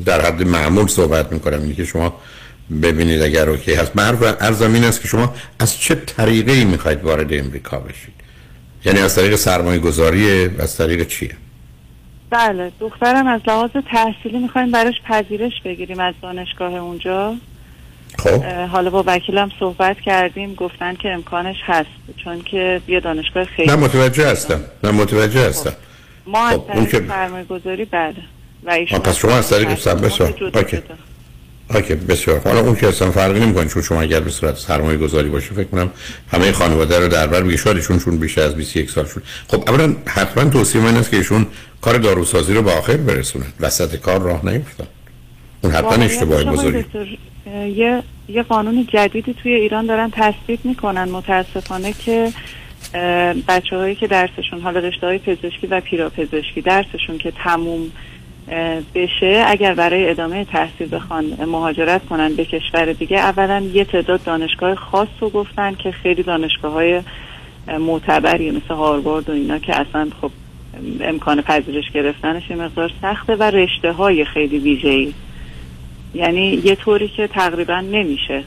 در حد معمول صحبت می‌کنم اینه که شما ببینید اگر اوکی هست. من حرف ارزم این است که شما از چه طریقه ای می‌خواید وارد امریکا بشید؟ یعنی از طریق سرمایه گذاری از طریق چیه؟ بله دخترم از لحاظ تحصیلی می‌خوایم براش پذیرش بگیریم از دانشگاه اونجا. خب. حالا با وکیلم صحبت کردیم گفتن که امکانش هست چون که یه دانشگاه خیلی نه متوجه هستم. نه متوجه هستم. ما از خب، طریق که- سرمایه گذاری بله. و ایشون پس شما از طریق بسیار. اوکی. بسیار. حالا اون که اصلا فرقی نمی‌کنه چون شما اگر به صورت سرمایه گذاری باشه فکر کنم همه خانواده رو در بر شاید ایشون چون بیشتر از 21 سال شد خب اولا حتما توصیه من است که ایشون کار داروسازی رو به آخر برسونن وسط کار راه نیفتن اون حتما اشتباه بزرگی. یه یه قانون جدیدی توی ایران دارن تصویب می‌کنن متاسفانه که بچه هایی که درسشون حالا رشته های پزشکی و پیراپزشکی درسشون که تموم بشه اگر برای ادامه تحصیل بخوان مهاجرت کنن به کشور دیگه اولا یه تعداد دانشگاه خاص رو گفتن که خیلی دانشگاه های معتبری مثل هاروارد و اینا که اصلا خب امکان پذیرش گرفتنش یه مقدار سخته و رشته های خیلی ویژه‌ای. یعنی یه طوری که تقریبا نمیشه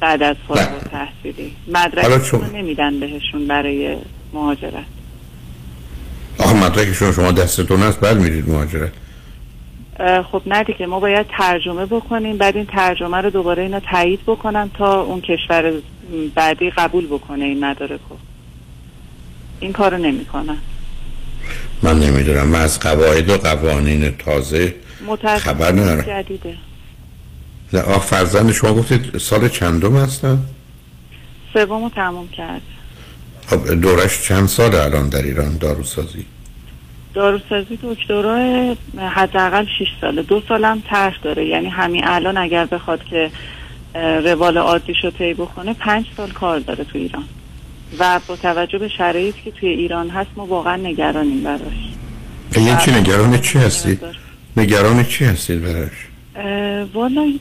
بعد از فارغ التحصیلی. حالا مدرک رو نمیدن بهشون برای مهاجرت. آخه مدرکشون شما دستتون هست بعد میرید مهاجرت. خب نه دیگه ما باید ترجمه بکنیم بعد این ترجمه رو دوباره اینا تایید بکنن تا اون کشور بعدی قبول بکنه این مدارک رو این کارو نمی‌کنن. من نمی‌دونم. من از قواعد و قوانین تازه خبر ندارم. جدیده. نه آخ فرزند شما گفتید سال چندم هستن؟ سومو تموم کرد. خب دورش چند سال الان در ایران داروسازی؟ داروسازی دکترا حداقل 6 ساله. دو سالم طرح داره. یعنی همین الان اگر بخواد که روال عادیشو طی بکنه پنج سال کار داره تو ایران. و با توجه به شرایطی که توی ایران هست ما واقعا نگرانیم براش. یعنی چی نگران چی هستید نگران چی هستید براش؟ والا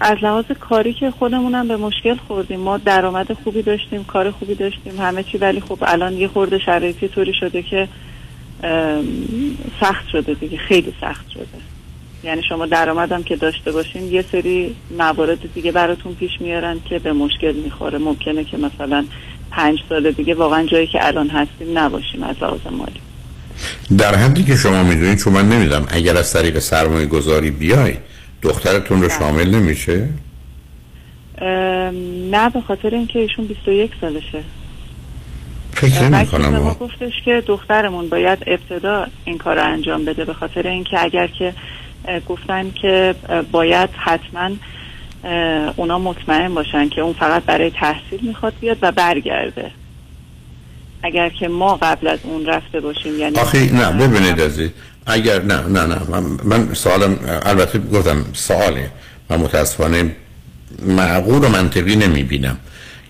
از لحاظ کاری که خودمونم به مشکل خوردیم. ما درآمد خوبی داشتیم کار خوبی داشتیم همه چی ولی خب الان یه خورده شرایطی طوری شده که سخت شده دیگه خیلی سخت شده. یعنی شما درآمدم که داشته باشین یه سری موارد دیگه براتون پیش میارن که به مشکل می‌خوره. ممکنه که مثلا پنج سال دیگه واقعا جایی که الان هستیم نباشیم از لحاظ مالی. در حدی که شما می‌دونید چون من نمیدم اگر از طریق سرمایه گذاری بیای دخترتون رو شامل نمیشه؟ نه به خاطر اینکه ایشون 21 سالشه. فکر نمی به ما کنم گفتش که دخترمون باید ابتدا این کار رو انجام بده به خاطر اینکه اگر که گفتن که باید حتما اونا مطمئن باشن که اون فقط برای تحصیل می‌خواد بیاد و برگرده. اگر که ما قبل از اون رفته باشیم یعنی آخه نه ببینید عزیز اگر نه نه نه من, من سوالم البته گفتم سواله من متاسفانه معقول و منطقی نمی بینم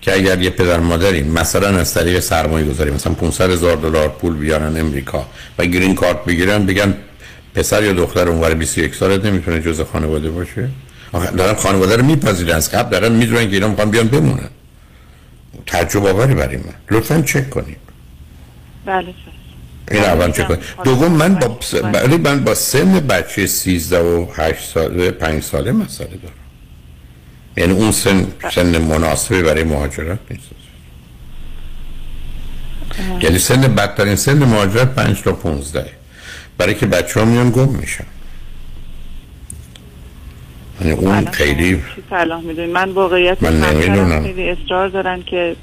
که اگر یه پدر مادری مثلا از طریق سرمایه گذاری مثلا 500 هزار دلار پول بیارن امریکا و گرین کارت بگیرن بگن پسر یا دختر اونور 21 سالت نمی‌تونه جز خانواده باشه؟ دارن خانواده رو میپذیرن. از قبل دارن می‌دونن که اینا می‌خوان بیان بمونن تعجب آوری برای من. لطفا چک کنید بله این اول چه کنید دوم من با ولی من با سن بچه 13 و 8 ساله 5 ساله مسئله دارم. یعنی اون سن سن مناسبی برای مهاجرت نیست. یعنی سن بدترین سن مهاجرت 5 تا 15 برای که بچه ها میان گم میشن. اون خیلی صلاح می‌دونی؟ من واقعیت من نمی‌دونم. خیلی اصرار دارن که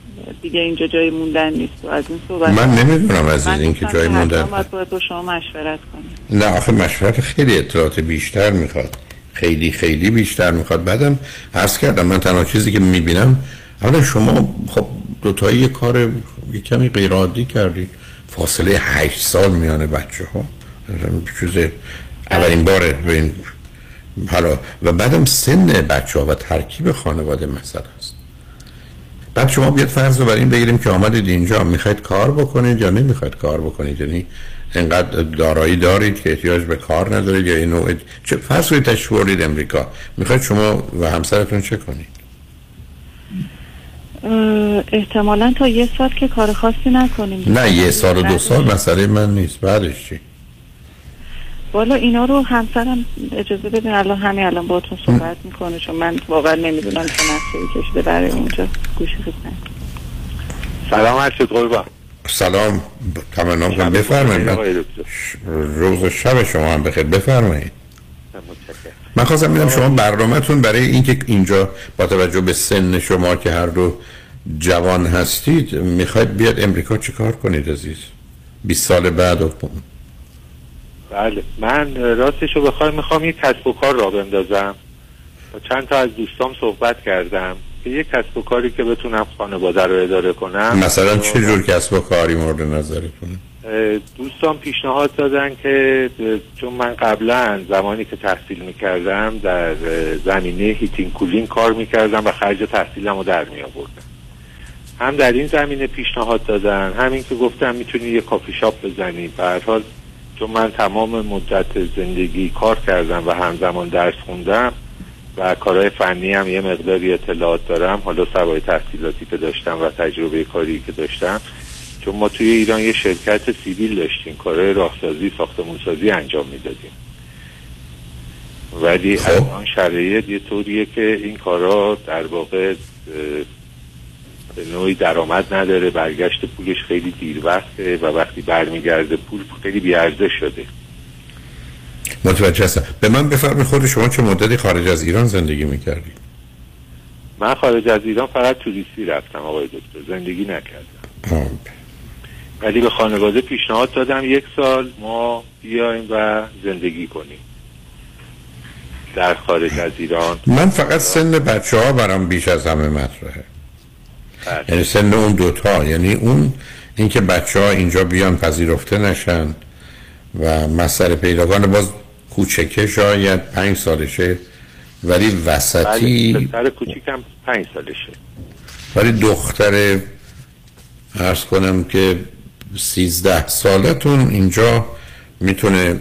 دیگه اینجا جای موندن نیست. و از این صحبت من نمی‌دونم من این که جای موندن. باید باید با شما مشورت کنیم نه آخه مشورت خیلی اطلاعات بیشتر می‌خواد. خیلی خیلی بیشتر می‌خواد. بعدم عرض کردم من تنها چیزی که می‌بینم اولا شما خب دوتایی یه کار یه کمی غیر عادی کردید فاصله هشت سال میان بچه ها چیز اولین باره به این حالا و بعدم سن بچه ها و ترکیب خانواده مسئله است. بعد شما بیاد فرض رو بر این بگیریم که آمدید اینجا می‌خواید کار بکنید یا نمی‌خواید کار بکنید؟ یعنی انقدر دارایی دارید که احتیاج به کار ندارید یا این نوع چه فرض کنید تشریف بردید امریکا. می‌خواید شما و همسرتون چه کنید؟ احتمالا تا یه سال که کار خاصی نکنیم. نه یه سال و دو سال مسئله من نیست. بعدش چی؟ والا اینا رو همسرم اجازه بدین الان همین الان باهاتون صحبت می‌کنه چون من واقعا نمی‌دونم چه نقشه کشیده برای اونجا. گوشی بزن سلام هستید قربان. سلام. تمنا کنم. بفرمایید. روز و شب شما هم بخیر. بفرمایید. من خواستم ببینم شما برنامهتون برای اینکه اینجا با توجه به سن شما که هر دو جوان هستید می‌خواید بیاد امریکا چیکار کنید عزیز؟ 20 سال بعد و بله. من راستش رو بخوام می‌خوام یک کسب و کار را بندازم. با چند تا از دوستام صحبت کردم که یک کسب و کاری که بتونم خانواده رو اداره کنم. مثلا چه جور کسب و کاری مورد نظرتونه اه، دوستان پیشنهاد دادن که چون من قبلا زمانی که تحصیل می‌کردم در زمینه heating cooling کار می‌کردم و خرج تحصیلم رو در می آوردم هم در این زمینه پیشنهاد دادن همین که گفتم می‌تونی یه کافی شاپ بزنی. به حال چون من تمام مدت زندگی کار کردم و همزمان درس خوندم و کارهای فنی هم یه مقداری اطلاعات دارم حالا سوای تحصیلاتی که داشتم و تجربه کاری که داشتم چون ما توی ایران یه شرکت سیویل داشتیم کارهای راهسازی ساختمانسازی انجام می‌دادیم. ولی الان شرایط یه طوریه که این کارا در واقع به نوعی درآمد نداره برگشت پولش خیلی دیر وقته و وقتی برمیگرده پول خیلی بیارزش شده. متوجه هستم. به من بفرمایید خود شما چه مدتی خارج از ایران زندگی می‌کردید من خارج از ایران فقط توریستی رفتم آقای دکتر. زندگی نکردم. ولی به خانواده پیشنهاد دادم یک سال ما بیایم و زندگی کنیم. در خارج از ایران. من فقط سن بچه ها برام بیش از همه مطرحه. بله. یعنی سن اون دوتا یعنی اون اینکه بچه ها اینجا بیان پذیرفته نشن و مسئله پیداگان باز کوچکه شاید پنج سالشه ولی بله وسطی دختر کوچیکم پنج سالشه. ولی دختر ارز کنم که سیزده سالتون اینجا می‌تونه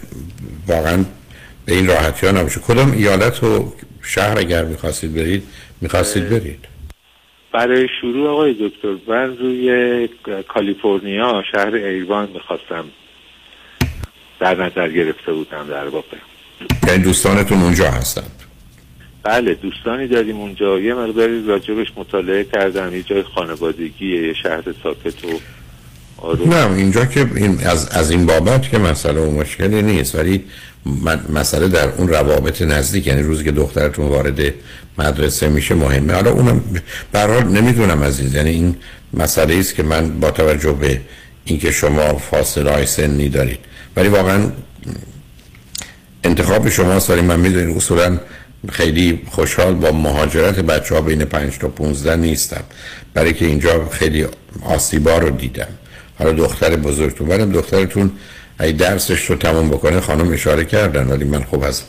واقعا به این راحتی ها نباشه. کدام ایالت و شهر اگر می‌خواستید برید می‌خواستید برید؟ برای شروع آقای دکتر من روی کالیفرنیا شهر ایوان می‌خواستم در نظر گرفته بودم در واقع. یعنی دوستانتون اونجا هستند بله دوستانی داریم اونجا. یه مقداری راجبش مطالعه کردم یه جای خانوادگیه یه شهر ساکت و آروم. نه اینجا که این از, از این بابت که مسئله و مشکلی نیست ولی مسئله در اون روابط نزدیک یعنی روزی که دخترتون وارد مدرسه میشه مهمه. حالا اونم به هر حال نمی‌دونم عزیز یعنی این مسئله است که من با توجه به اینکه شما فاصله های سنی دارید. ولی واقعا انتخاب شماست ولی من می‌دونید اصولا خیلی خوشحال با مهاجرت بچه ها بین 5 تا 15 نیستم. برای که اینجا خیلی آسیبا رو دیدم. حالا دختر بزرگتون ولی دخترتون ای درسش رو تمام بکنه خانم اشاره کردن ولی من خوب از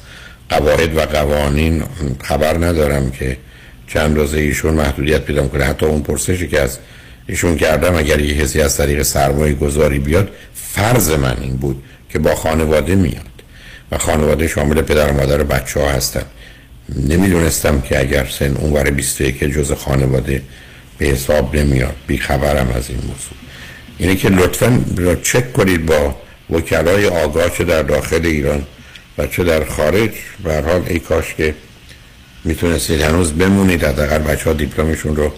قواعد و قوانین خبر ندارم که چند روزه ایشون محدودیت پیدا کنه حتی اون پرسشی که از ایشون کردم اگر یه حسی از طریق سرمایه گذاری بیاد فرض من این بود که با خانواده میاد. و خانواده شامل پدر و مادر و بچه ها هستن. نمی‌دونستم که اگر سن اونور 21 جز خانواده به حساب نمیاد. بیخبرم از این موضوع. اینه که لطفا را چک کنید با وکلای آگاه چه در داخل ایران و چه در خارج. به حال ای کاش که می‌تونستید هنوز بمونید حداقل بچه ها دیپلمشون رو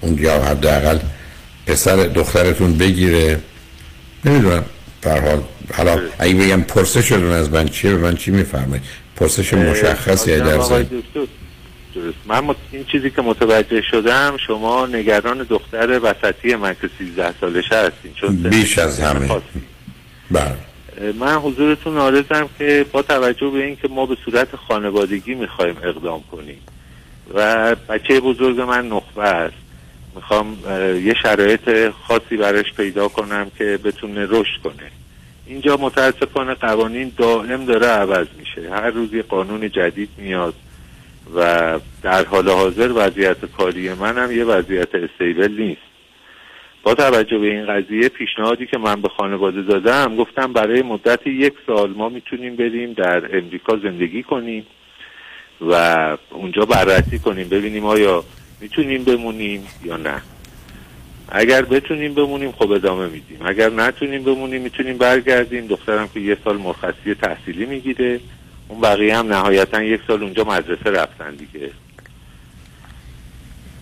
اون یا حداقل پسر دخترتون بگیره. نمی‌دونم. هر حال حالا اگه بگم پرسشتون از من چیه به من چی میفرمایید؟ پرسش مشخصی در درست. من مت... این چیزی که متوجه شدم شما نگران دختر وسطی من که 13 سالشه هستین چون بیش از همه. بله. من حضورتون آرزم که با توجه به اینکه ما به صورت خانوادگی می‌خوایم اقدام کنیم و بچه بزرگ من نخبه است می‌خوام یه شرایط خاصی براش پیدا کنم که بتونه رشد کنه. اینجا متاسفانه قوانین دائم داره عوض میشه. هر روز یه قانون جدید میاد و در حال حاضر وضعیت کاری من هم یه وضعیت استیبل نیست. با توجه به این قضیه پیشنهادی که من به خانواده دادم گفتم برای مدت یک سال ما می‌تونیم بریم در امریکا زندگی کنیم و اونجا بررسی کنیم ببینیم آیا می‌تونیم بمونیم یا نه. اگر بتونیم بمونیم خب ادامه میدیم. اگر نتونیم بمونیم می‌تونیم برگردیم. دخترم که یه سال مرخصی تحصیلی می‌گیره اون بقیه هم نهایتا یک سال اونجا مدرسه رفتن دیگه.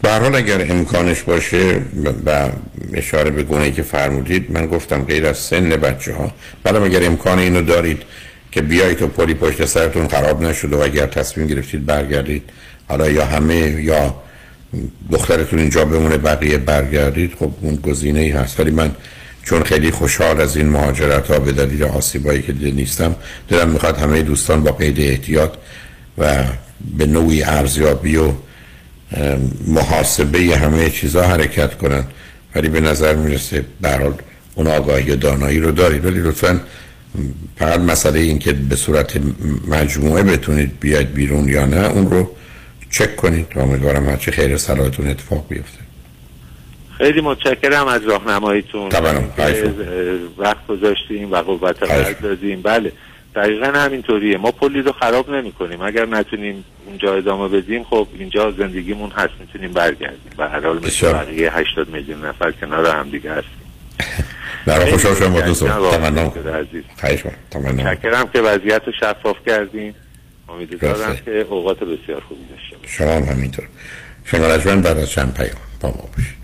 به اگر امکانش باشه و- اشاره به گونه که فرمودید من گفتم غیر از سن بچه ها بعدم اگر امکان اینو دارید که بیایید و پلی پشت سرتون خراب نشده و اگر تصمیم گرفتید برگردید حالا یا همه یا دخترتون اینجا بمونه بقیه برگردید خب اون گزینه ای هست. ولی من چون خیلی خوشحال از این مهاجرت ها به دلیل آسیبایی که دیده نیستم دلم می‌خواد همه دوستان با قید احتیاط و به نوعی ارزیابی و محاسبه همه چیزها حرکت کنن. ولی به نظر می‌رسه برحال اون آگاهی و دانایی رو دارید. ولی لطفا فقط مسئله این که به صورت مجموعه بتونید بیاید بیرون یا نه اون رو چک کنید. و امیدوارم هرچی خیر صلاحتون اتفاق بیفته. خیلی متشکرم از راهنماییتون. وقت گذاشتیم و قوت دادیم. بله. دقیقا همینطوریه. ما پلی رو خراب نمی کنیم اگر نتونیم اونجا ادامه بدیم خب اینجا زندگیمون هست. می‌تونیم برگردیم. و هر حال مثل بقیه 80 میلیون نفر کنار هم دیگه هستیم. برای خوشحال شما دوستان. تمنا تمنا چکرم که وضعیت رو شفاف کردیم امیدوارم که اوقات بسیار خوبی داشته شما هم همینطور. شنگ بعد از چند پیام با ما باشید.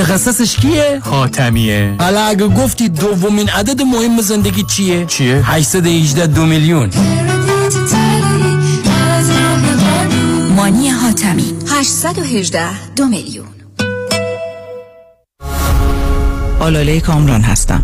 متخصصش کیه؟ حاتمیه حالا اگه گفتی دومین عدد مهم زندگی چیه؟ چیه؟ 818 دو میلیون مانی حاتمی 818 دو میلیون آلاله کامران هستم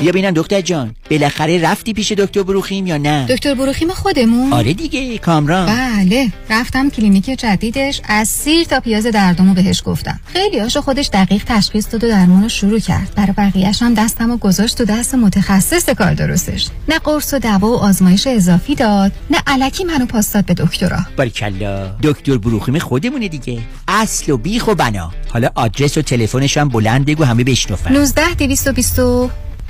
بیا ببینم دکتر جان. بالاخره رفتی پیش دکتر بروخیم یا نه؟ دکتر بروخیم خودمون. آره دیگه کامران. بله. رفتم کلینیک جدیدش از سیر تا پیاز دردمو بهش گفتم. خیلی هاشو خودش دقیق تشخیص داد و درمانو شروع کرد. برای بقیهش هم دستمو گذاشت تو دست متخصص کار درستش. نه قرص و دوا و آزمایش اضافی داد نه علکی منو پاس داد به دکترا. باریکلا دکتر بروخیم خودمونه دیگه. اصل و بیخ و بنا. حالا آدرس و تلفنش هم بلند بگو همه بشنفن 19 220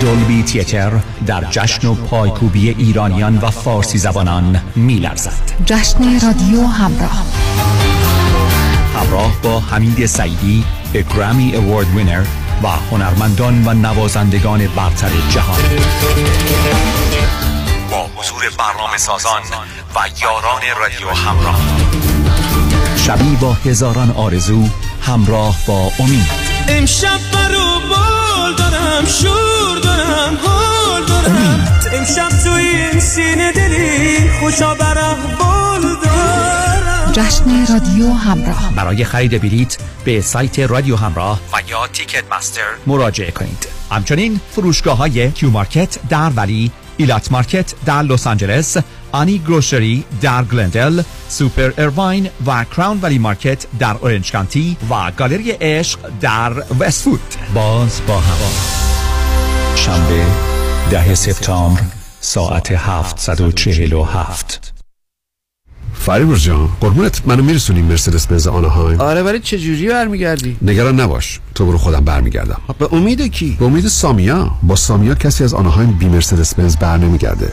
دولبی تیتر در جشن و پایکوبی ایرانیان و فارسی زبانان میلرزد. جشن رادیو همراه. همراه با حمید سعیدی گرامی اوارد وینر و هنرمندان و نوازندگان برتر جهان. با حضور برنامه سازان و یاران رادیو همراه. شبی با هزاران آرزو همراه با امید. امشب برو بال دارم شور دارم حال دارم. امشب تو این سینه دلی خوشا بال دارم. جشن رادیو همراه. برای خرید بلیت به سایت رادیو همراه و یا تیکت مستر مراجعه کنید. همچنین فروشگاه های کیو مارکت در ولی Elat Market در لس آنجلس آنی grocery در گلندل سوپر ارواین و Crown Valley Market در اورنج کانتی و گالری عشق در وستفود باز با هوا شنبه ده سپتامبر ساعت 747 فریبرز جان قربونت منو میرسونی مرسدس بنز آناهایم آره ولی چه جوری برمیگردی؟ نگران نباش تو برو خودم برمیگردم. به امید کی؟ به امید سامیا. با سامیا کسی از آناهایم بی مرسدس بنز بر نمیگرده.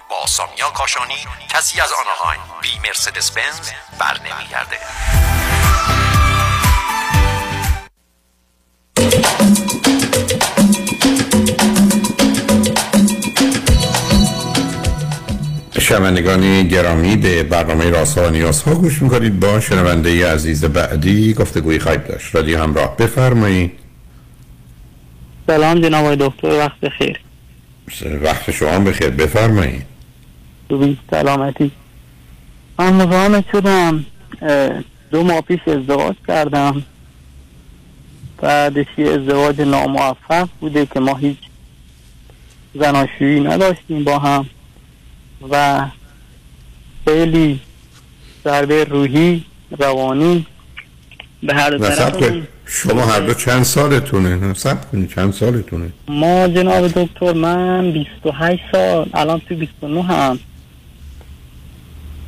با سامیا کاشانی کسی از آناهایم بی مرسدس بنز بر نمیگرده. شنوندگان گرامی به برنامه راسا و نیاز ها گوش می‌کنید با شنونده عزیز بعدی گفتگوی خواهید داشت. رادیو همراه بفرمایید. سلام جناب دکتر وقت بخیر. وقت شما بخیر. بفرمایید. خوبی سلامتی. من مزاحمت شدم. دو ماه پیش ازدواج کردم. بعدش یه ازدواج ناموفق بوده که ما هیچ زناشویی نداشتیم با هم. و خیلی ضربه روحی روانی به هر طرف. شما هر دو چند سالتونه؟ نه سب کنید چند سالتونه؟ ما جناب دکتر من 28 سال الان تو 29 هم.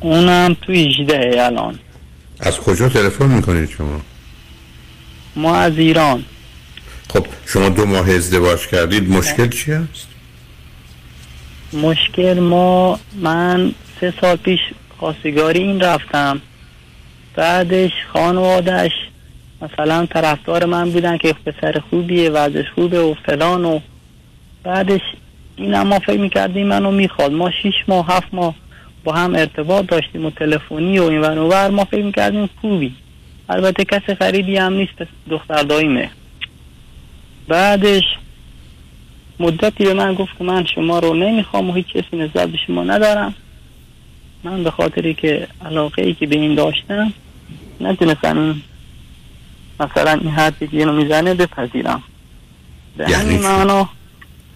اونم تو 18 الان. از کجا تلفن می‌کنید شما؟ ما از ایران. خب شما دو ماه ازدواج کردید مشکل چی است مشکل ما من سه سال پیش خواستگاری این رفتم. بعدش خانوادش مثلا طرفدار من بودن که پسر خوبیه وضعش خوبه و فلان و بعدش این ما فکر می‌کردیم منو می‌خواد. ما شیش ماه هفت ماه با هم ارتباط داشتیم و تلفنی و این ور ما فکر می‌کردیم خوبی. البته کسی خریدی هم نیست دختر دایمه. بعدش مدتی به من گفت که من شما رو نمی‌خوام و هیچ کسی نسبت به شما ندارم. من به خاطری که علاقه ای که به این داشتم نتونستم این مثلا این حرفی که اینو می‌زنه بپذیرم. به یعنی همین؟ معنا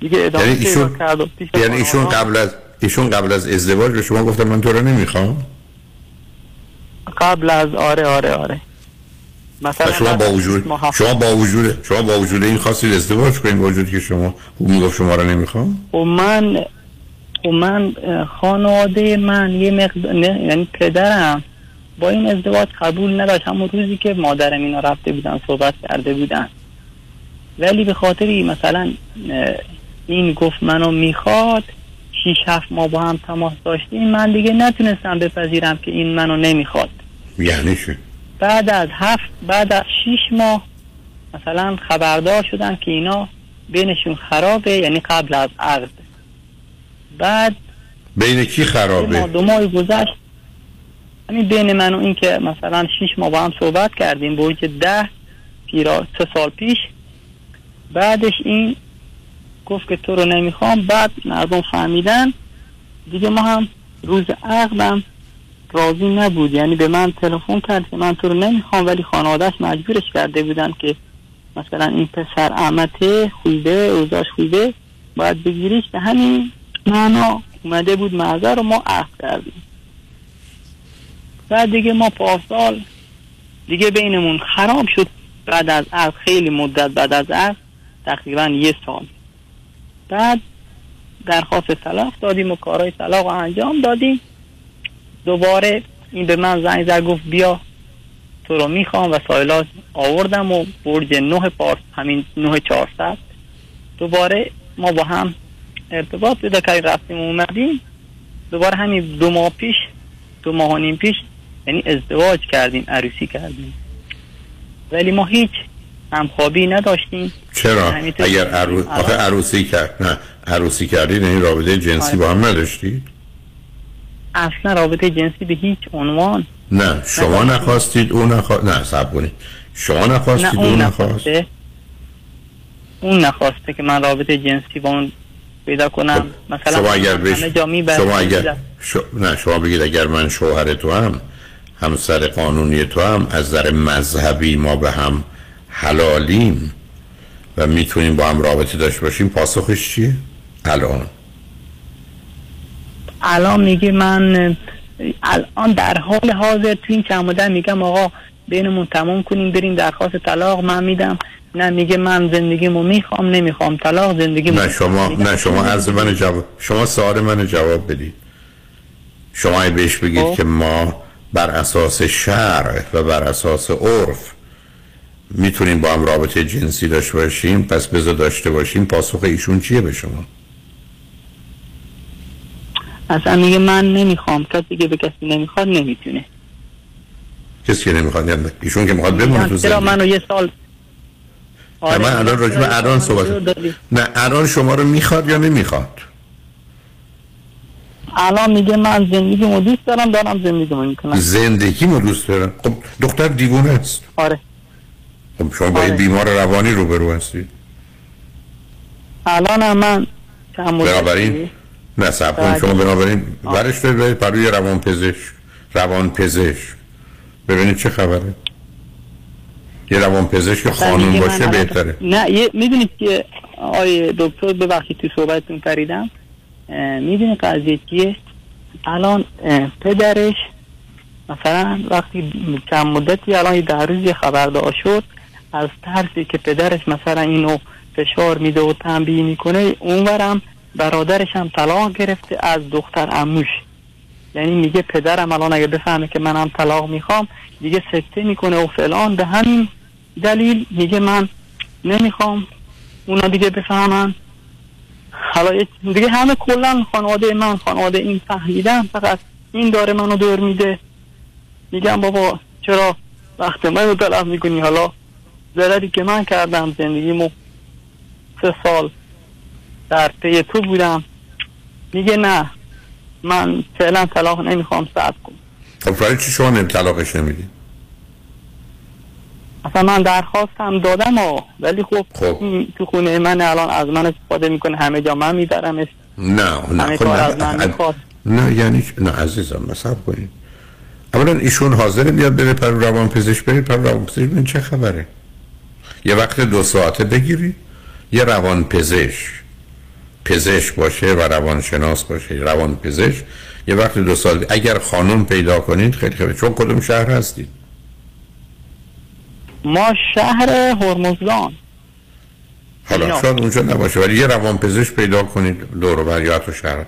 دیگه ادامه یعنی ایشون کرد و پیش یعنی ایشون قبل از ایشون قبل از ازدواج به شما گفتن من تو رو نمی‌خوام؟ قبل از آره آره آره. مثلا شما با وجود شما با وجود شما با وجود این خواستید ازدواج کنید با وجودی که شما او می‌گفت شما رو نمی‌خوام؟ و من و من اه، خانواده من یه مقدار نه، یعنی پدرم با این ازدواج قبول نداشت. همون روزی که مادرم اینا رفته بودن صحبت کرده بودن. ولی به خاطری مثلا این گفت منو می‌خواد شیش هفت ماه با هم تماس داشتیم. من دیگه نتونستم بپذیرم که این منو نمی‌خواد. یعنی چی؟ بعد از هفت بعد از شیش ماه مثلا خبردار شدن که اینا بینشون خرابه یعنی قبل از عقد. بعد بین کی خرابه؟ دو ماه گذشت. همین بین من و این که مثلا شیش ماه با هم صحبت کردیم وجه ده پیرا سه سال پیش. بعدش این گفت که تو رو نمی‌خوام. بعد مردم فهمیدن. دیگه ما هم روز عقدم راضی نبود. یعنی به من تلفن کرد که من تو رو نمی‌خوام ولی خانوادهش مجبورش کرده بودن که مثلا این پسر احمته خوبه اوضاش خوبه باید بگیریش. به همین معنا اومده بود معذر رو ما عقد کردیم. بعد دیگه ما پارسال دیگه بینمون خراب شد. بعد از عقد خیلی مدت بعد از عقد تقریبا یه سال. بعد درخواست طلاق دادیم و کارهای طلاق رو انجام دادیم. دوباره این به من زنگ زد گفت بیا تو رو می‌خوام و سایلات آوردم و برج نه پارس همین نه چهارصد. دوباره ما با هم ارتباط پیدا کردیم رفتیم اومدیم. دوباره همین دو ماه پیش دو ماه و نیم پیش یعنی ازدواج کردیم عروسی کردیم. ولی ما هیچ همخوابی نداشتیم. چرا؟ همینطور- اگر عرو... آخه الان- عروسی کرد نه. عروسی کردید این رابطه جنسی با هم نداشتید اصلا رابطه جنسی به هیچ عنوان. نه شما. نخواستید او نخواست نه صبر کنید. شما نه نخواستید او اون نخواست. نخواسته اون نخواسته که من رابطه جنسی با اون پیدا کنم. مثلا خب، شما اگر می‌برد شما اگر ش... نه شما بگید اگر من شوهر تو هم همسر قانونی تو هم از نظر مذهبی ما به هم حلالیم و می‌تونیم با هم رابطه داشته باشیم پاسخش چیه؟ الان. الان میگه من الان در حال حاضر تو این چند مدت میگم آقا بینمون تمام کنیم بریم درخواست طلاق. من میدم نه میگه من زندگیمو می‌خوام نمی‌خوام طلاق زندگی نه شما نه شما از من جواب شما سوال من جواب بدید. شما بهش بگید خب. که ما بر اساس شرع و بر اساس عرف می‌تونیم با هم رابطه جنسی داشته باشیم پس بذار داشته باشیم پاسخ ایشون چیه به شما؟ اصلا میگه من نمی‌خوام کسی که به کسی نمی‌خواد نمی‌تونه. کسی که نمی‌خواد یعنی ایشون که می‌خواد بمونه تو چرا زندگی. منو یه سال؟ نه، من الان راجع به الان صحبت. نه الان شما رو می‌خواد یا نمی‌خواد؟ الان میگه من زندگیمو دوست دارم دارم زندگیمو می‌کنم. زندگی دوست دارم. خب دختر دیوونه است. آره. خب شما با یه بیمار روانی روبرو هستید. الان هم من بنابراین نه سب کنید. بعد- شما بنابراین برش دارید برید پروی روان پزشک روان پزشک ببینید چه خبره. یه روان پزشک که میگه من باشه بهتره. نه یه می‌دونید که آقای دکتر ببخشید تو صحبتتون پریدم. می‌دونی قضیه چیه؟ الان پدرش مثلا وقتی چند مدتی الان یه ده روز خبردار شد. از ترسی که پدرش مثلا اینو فشار میده و تنبیه می‌کنه اونورم برادرش هم طلاق گرفته از دختر اموش یعنی میگه پدرم الان اگه بفهمه که منم طلاق می‌خوام دیگه سکته می‌کنه و فلان. به همین دلیل میگه من نمی‌خوام اونا دیگه بفهمن. حالا دیگه همه کلا خانواده من خانواده این فهمیدن. فقط این داره منو دور میده. میگم بابا چرا وقت منو تلف می‌کنی حالا ضرری که من کردم زندگیمو. سه سال در پی تو بودم. میگه نه من فعلا طلاق نمی‌خوام صبر کن. خب برای چی شما نمی طلاقش نمی‌دید اصلا من درخواستم دادم و ولی خب, این تو خونه من الان از من استفاده می‌کنه همه جا من میبرمش. نه نه همه خب کار نه, از من نه, یعنی نه عزیزم مصب کنید اولا ایشون حاضر بیاد بره پر روان پزشک برید پر روان پزشک چه خبره. یه وقت دو ساعته بگیری یه روان پزشک پزشک باشه و روانشناس باشه روان پزشک یه وقت دو سال اگر خانم پیدا کنید خیلی خیلی چون کدوم شهر هستید؟ ما شهر هرمزگان. حالا. شاید اونجا نباشه ولی یه روان پزشک پیدا کنید دور و یا حتی شهر.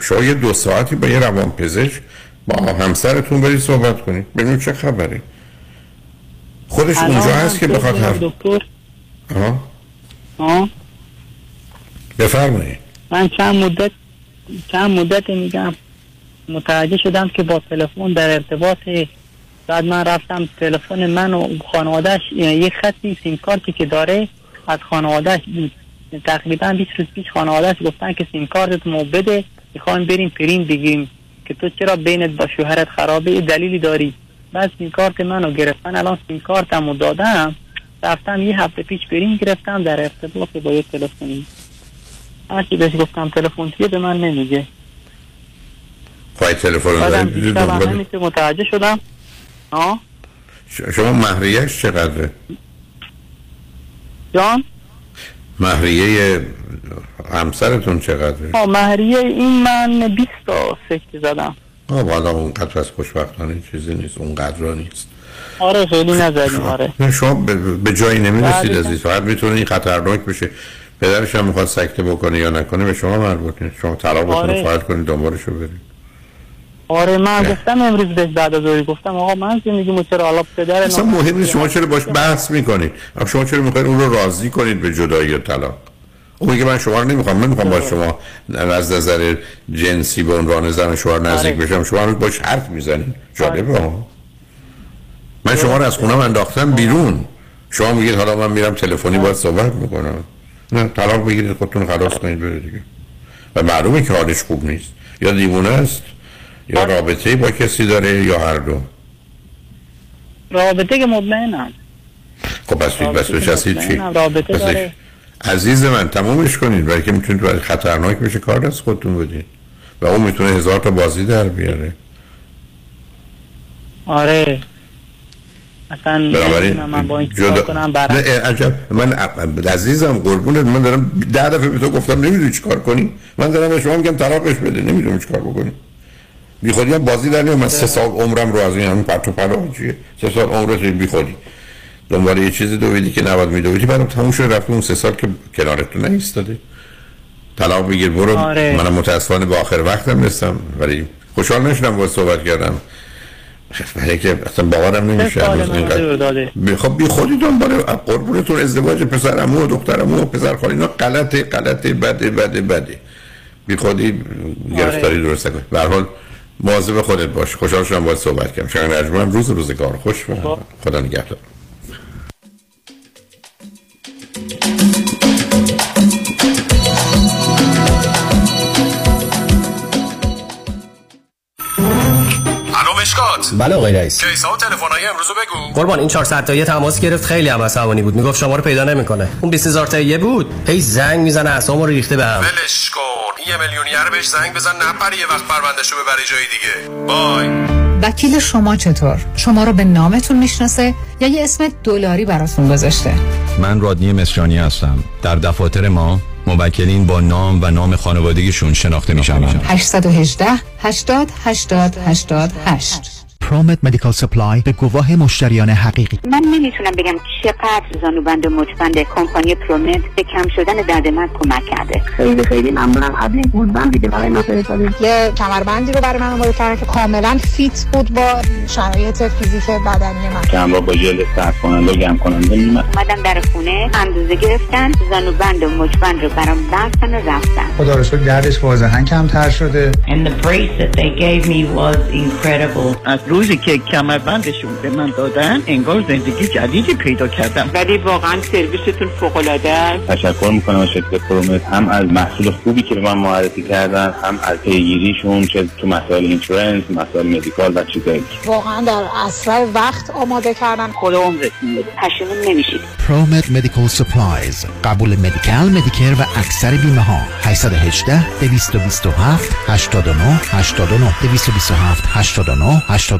شما یه دو ساعتی با یه روان پزشک با همسرتون برید صحبت کنید. ببینید چه خبره. خودش اونجا هست که بخواد حرف دکتر آها ها بفرمایید. من چند مدت چند مدت میگم متوجه شدم که با تلفن در ارتباط. بعد من رفتم تلفن من و خانوادهش یک خطی سیم کارتی که داره از خانوادهش بود تقریبا 20 روز پیش خانوادهش گفتن که سیم کارت مو بده. می‌خوایم بریم پرین بگیریم. که تو چرا بینت با شوهرت خرابه؟ یه دلیلی داری. بعد سیم کارت منو گرفتن الان سیم کارتمو دادم. رفتم یه هفته پیش برین گرفتم در ارتباط با یه تلفنی. هرچی بهش گفتم تلفن چیه به من نمیگه. پای تلفن متوجه شدم. ها ش- شما مهریهش چقدره؟ جان؟ مهریه همسرتون چقدره؟ ها مهریه این من 20 تا سکه زدم. آه والا اونقدر از خوشبختانه چیزی نیست اونقدر را نیست. آره خیلی نزدیم آره. نه شما به- جایی نمی‌رسید بله. عزیز فقط می‌تونه این خطرناک بشه. پدرش هم می‌خواد سکته بکنه یا نکنه به شما مربوط نیست. شما طلاق آره. فایل کنید دنبالشو برید آره من گفتم امروز بهش بعد از ظهر گفتم آقا من زندگیمو چرا حالا پدر اصلا مهم نیست شما چرا باش بحث می‌کنید. شما چرا می‌خواید اون رو راضی کنید به جدایی یا طلاق؟ اون میگه من شما رو نمی‌خوام من می‌خوام با شما از نظر جنسی به عنوان زن شوهر نزدیک آره. بشم شما هنوز باش حرف می‌زنید جالبه ها من شما رو از خونم انداختم بیرون. شما میگید حالا من میرم تلفنی باید صحبت می‌کنم نه طلاق بگیرید خودتون خلاص کنید بره دیگه. و معلومه که حالش خوب نیست. یا دیوونه است یا رابطه با کسی داره یا هر دو. رابطه که مطمئنم. خب بس بس هستید چی رابطه بسش- داره. عزیز من تمومش کنید. برای که می‌تونید برای خطرناک بشه کار از خودتون بدید و اون می‌تونه هزار تا بازی در بیاره. آره. اصلا من با این جدا کنم؟ نه اه، عجب. من عزیزم قربونت. من دارم ده دفعه به تو گفتم نمی‌دونی چیکار کنی. من دارم به شما میگم طلاقش بده. نمی‌دونم چیکار بکنی. بی خودی هم بازی در من سه سال عمرم رو از این همین پرت و پلا چیه؟ سه سال عمرت بی خودی. دنبال یه چیزی دویدی که نباید میدویدی. بعدم تموم شد رفته اون سه سال که کنارت تو نایستاده طلاق بگیر برو. آره. منم متاسفانه به آخر وقتم رسم ولی خوشحال نشدم باید صحبت کردم. ولی که اصلا باورم نمیشه اینقدر- خب بی خودی دنبال قربونتون ازدواج پسر امو و دختر امو و پسر خالی اینا غلطه غلطه بده بده بده. بی خودی گرفتاری درست کن به هر حال مواظب خودت باش. خوشحال شدم باید صحبت کردم. شنگ نجمن روز روزگار. خوش و خدا نگهدار. مشکات بله آقای رئیس. کیسا و تلفن‌های امروزو بگو. قربان این 400 تایی تماس گرفت خیلی هم عصبانی بود. می‌گفت شما رو پیدا نمی‌کنه. اون 20000 تایی بود. هی زنگ می‌زنه اعصابمو رو ریخته بهم ولش کن. یه میلیونیر بهش زنگ بزن نپره یه وقت پروندهشو ببری جای دیگه. بای. وکیل شما چطور؟ شما رو به نامتون می‌شناسه یا یه اسم دلاری براتون گذاشته؟ من رادنی مصریانی هستم. در دفاتر ما موکلین با نام و نام خانوادگیشون شناخته می شوند 818 80 80 88 پرومت مدیکال سپلای به گواه مشتریان حقیقی. من نمی‌تونم بگم چقدر زانوبند و مچبند کمپانی پرومت به کم شدن درد من کمک کرده. خیلی خیلی ممنونم. از این بودم دیگه برای من فرستادید یه کمربندی رو برای من آماده کردن که کاملا فیت بود با شرایط فیزیک بدنی من. که همراه با ژل سرد کننده و گرم کننده میمد اومدم در خونه اندازه گرفتن زانوبند و مچبند رو برام بستن و رفتن. خدا رو شکر دردش واضحا کمتر شده. And the brace that they gave me was incredible. روزی که کمربندشون به من دادن انگار زندگی جدیدی پیدا کردم. ولی واقعا سرویستون فوق العاده است. تشکر می‌کنم از شرکت Promed هم از محصول خوبی که به من معرفی کردن هم از پیگیریشون چه تو مسائل insurance مسائل medical و چیزایی. واقعا در اسرع وقت آماده کردن. خدا عمرتون بده پشیمون نمیشید. Promed Medical Supplies قبول Medi-Cal Medicare و اکثر بیمه ها 818 227 89 89 227 89 89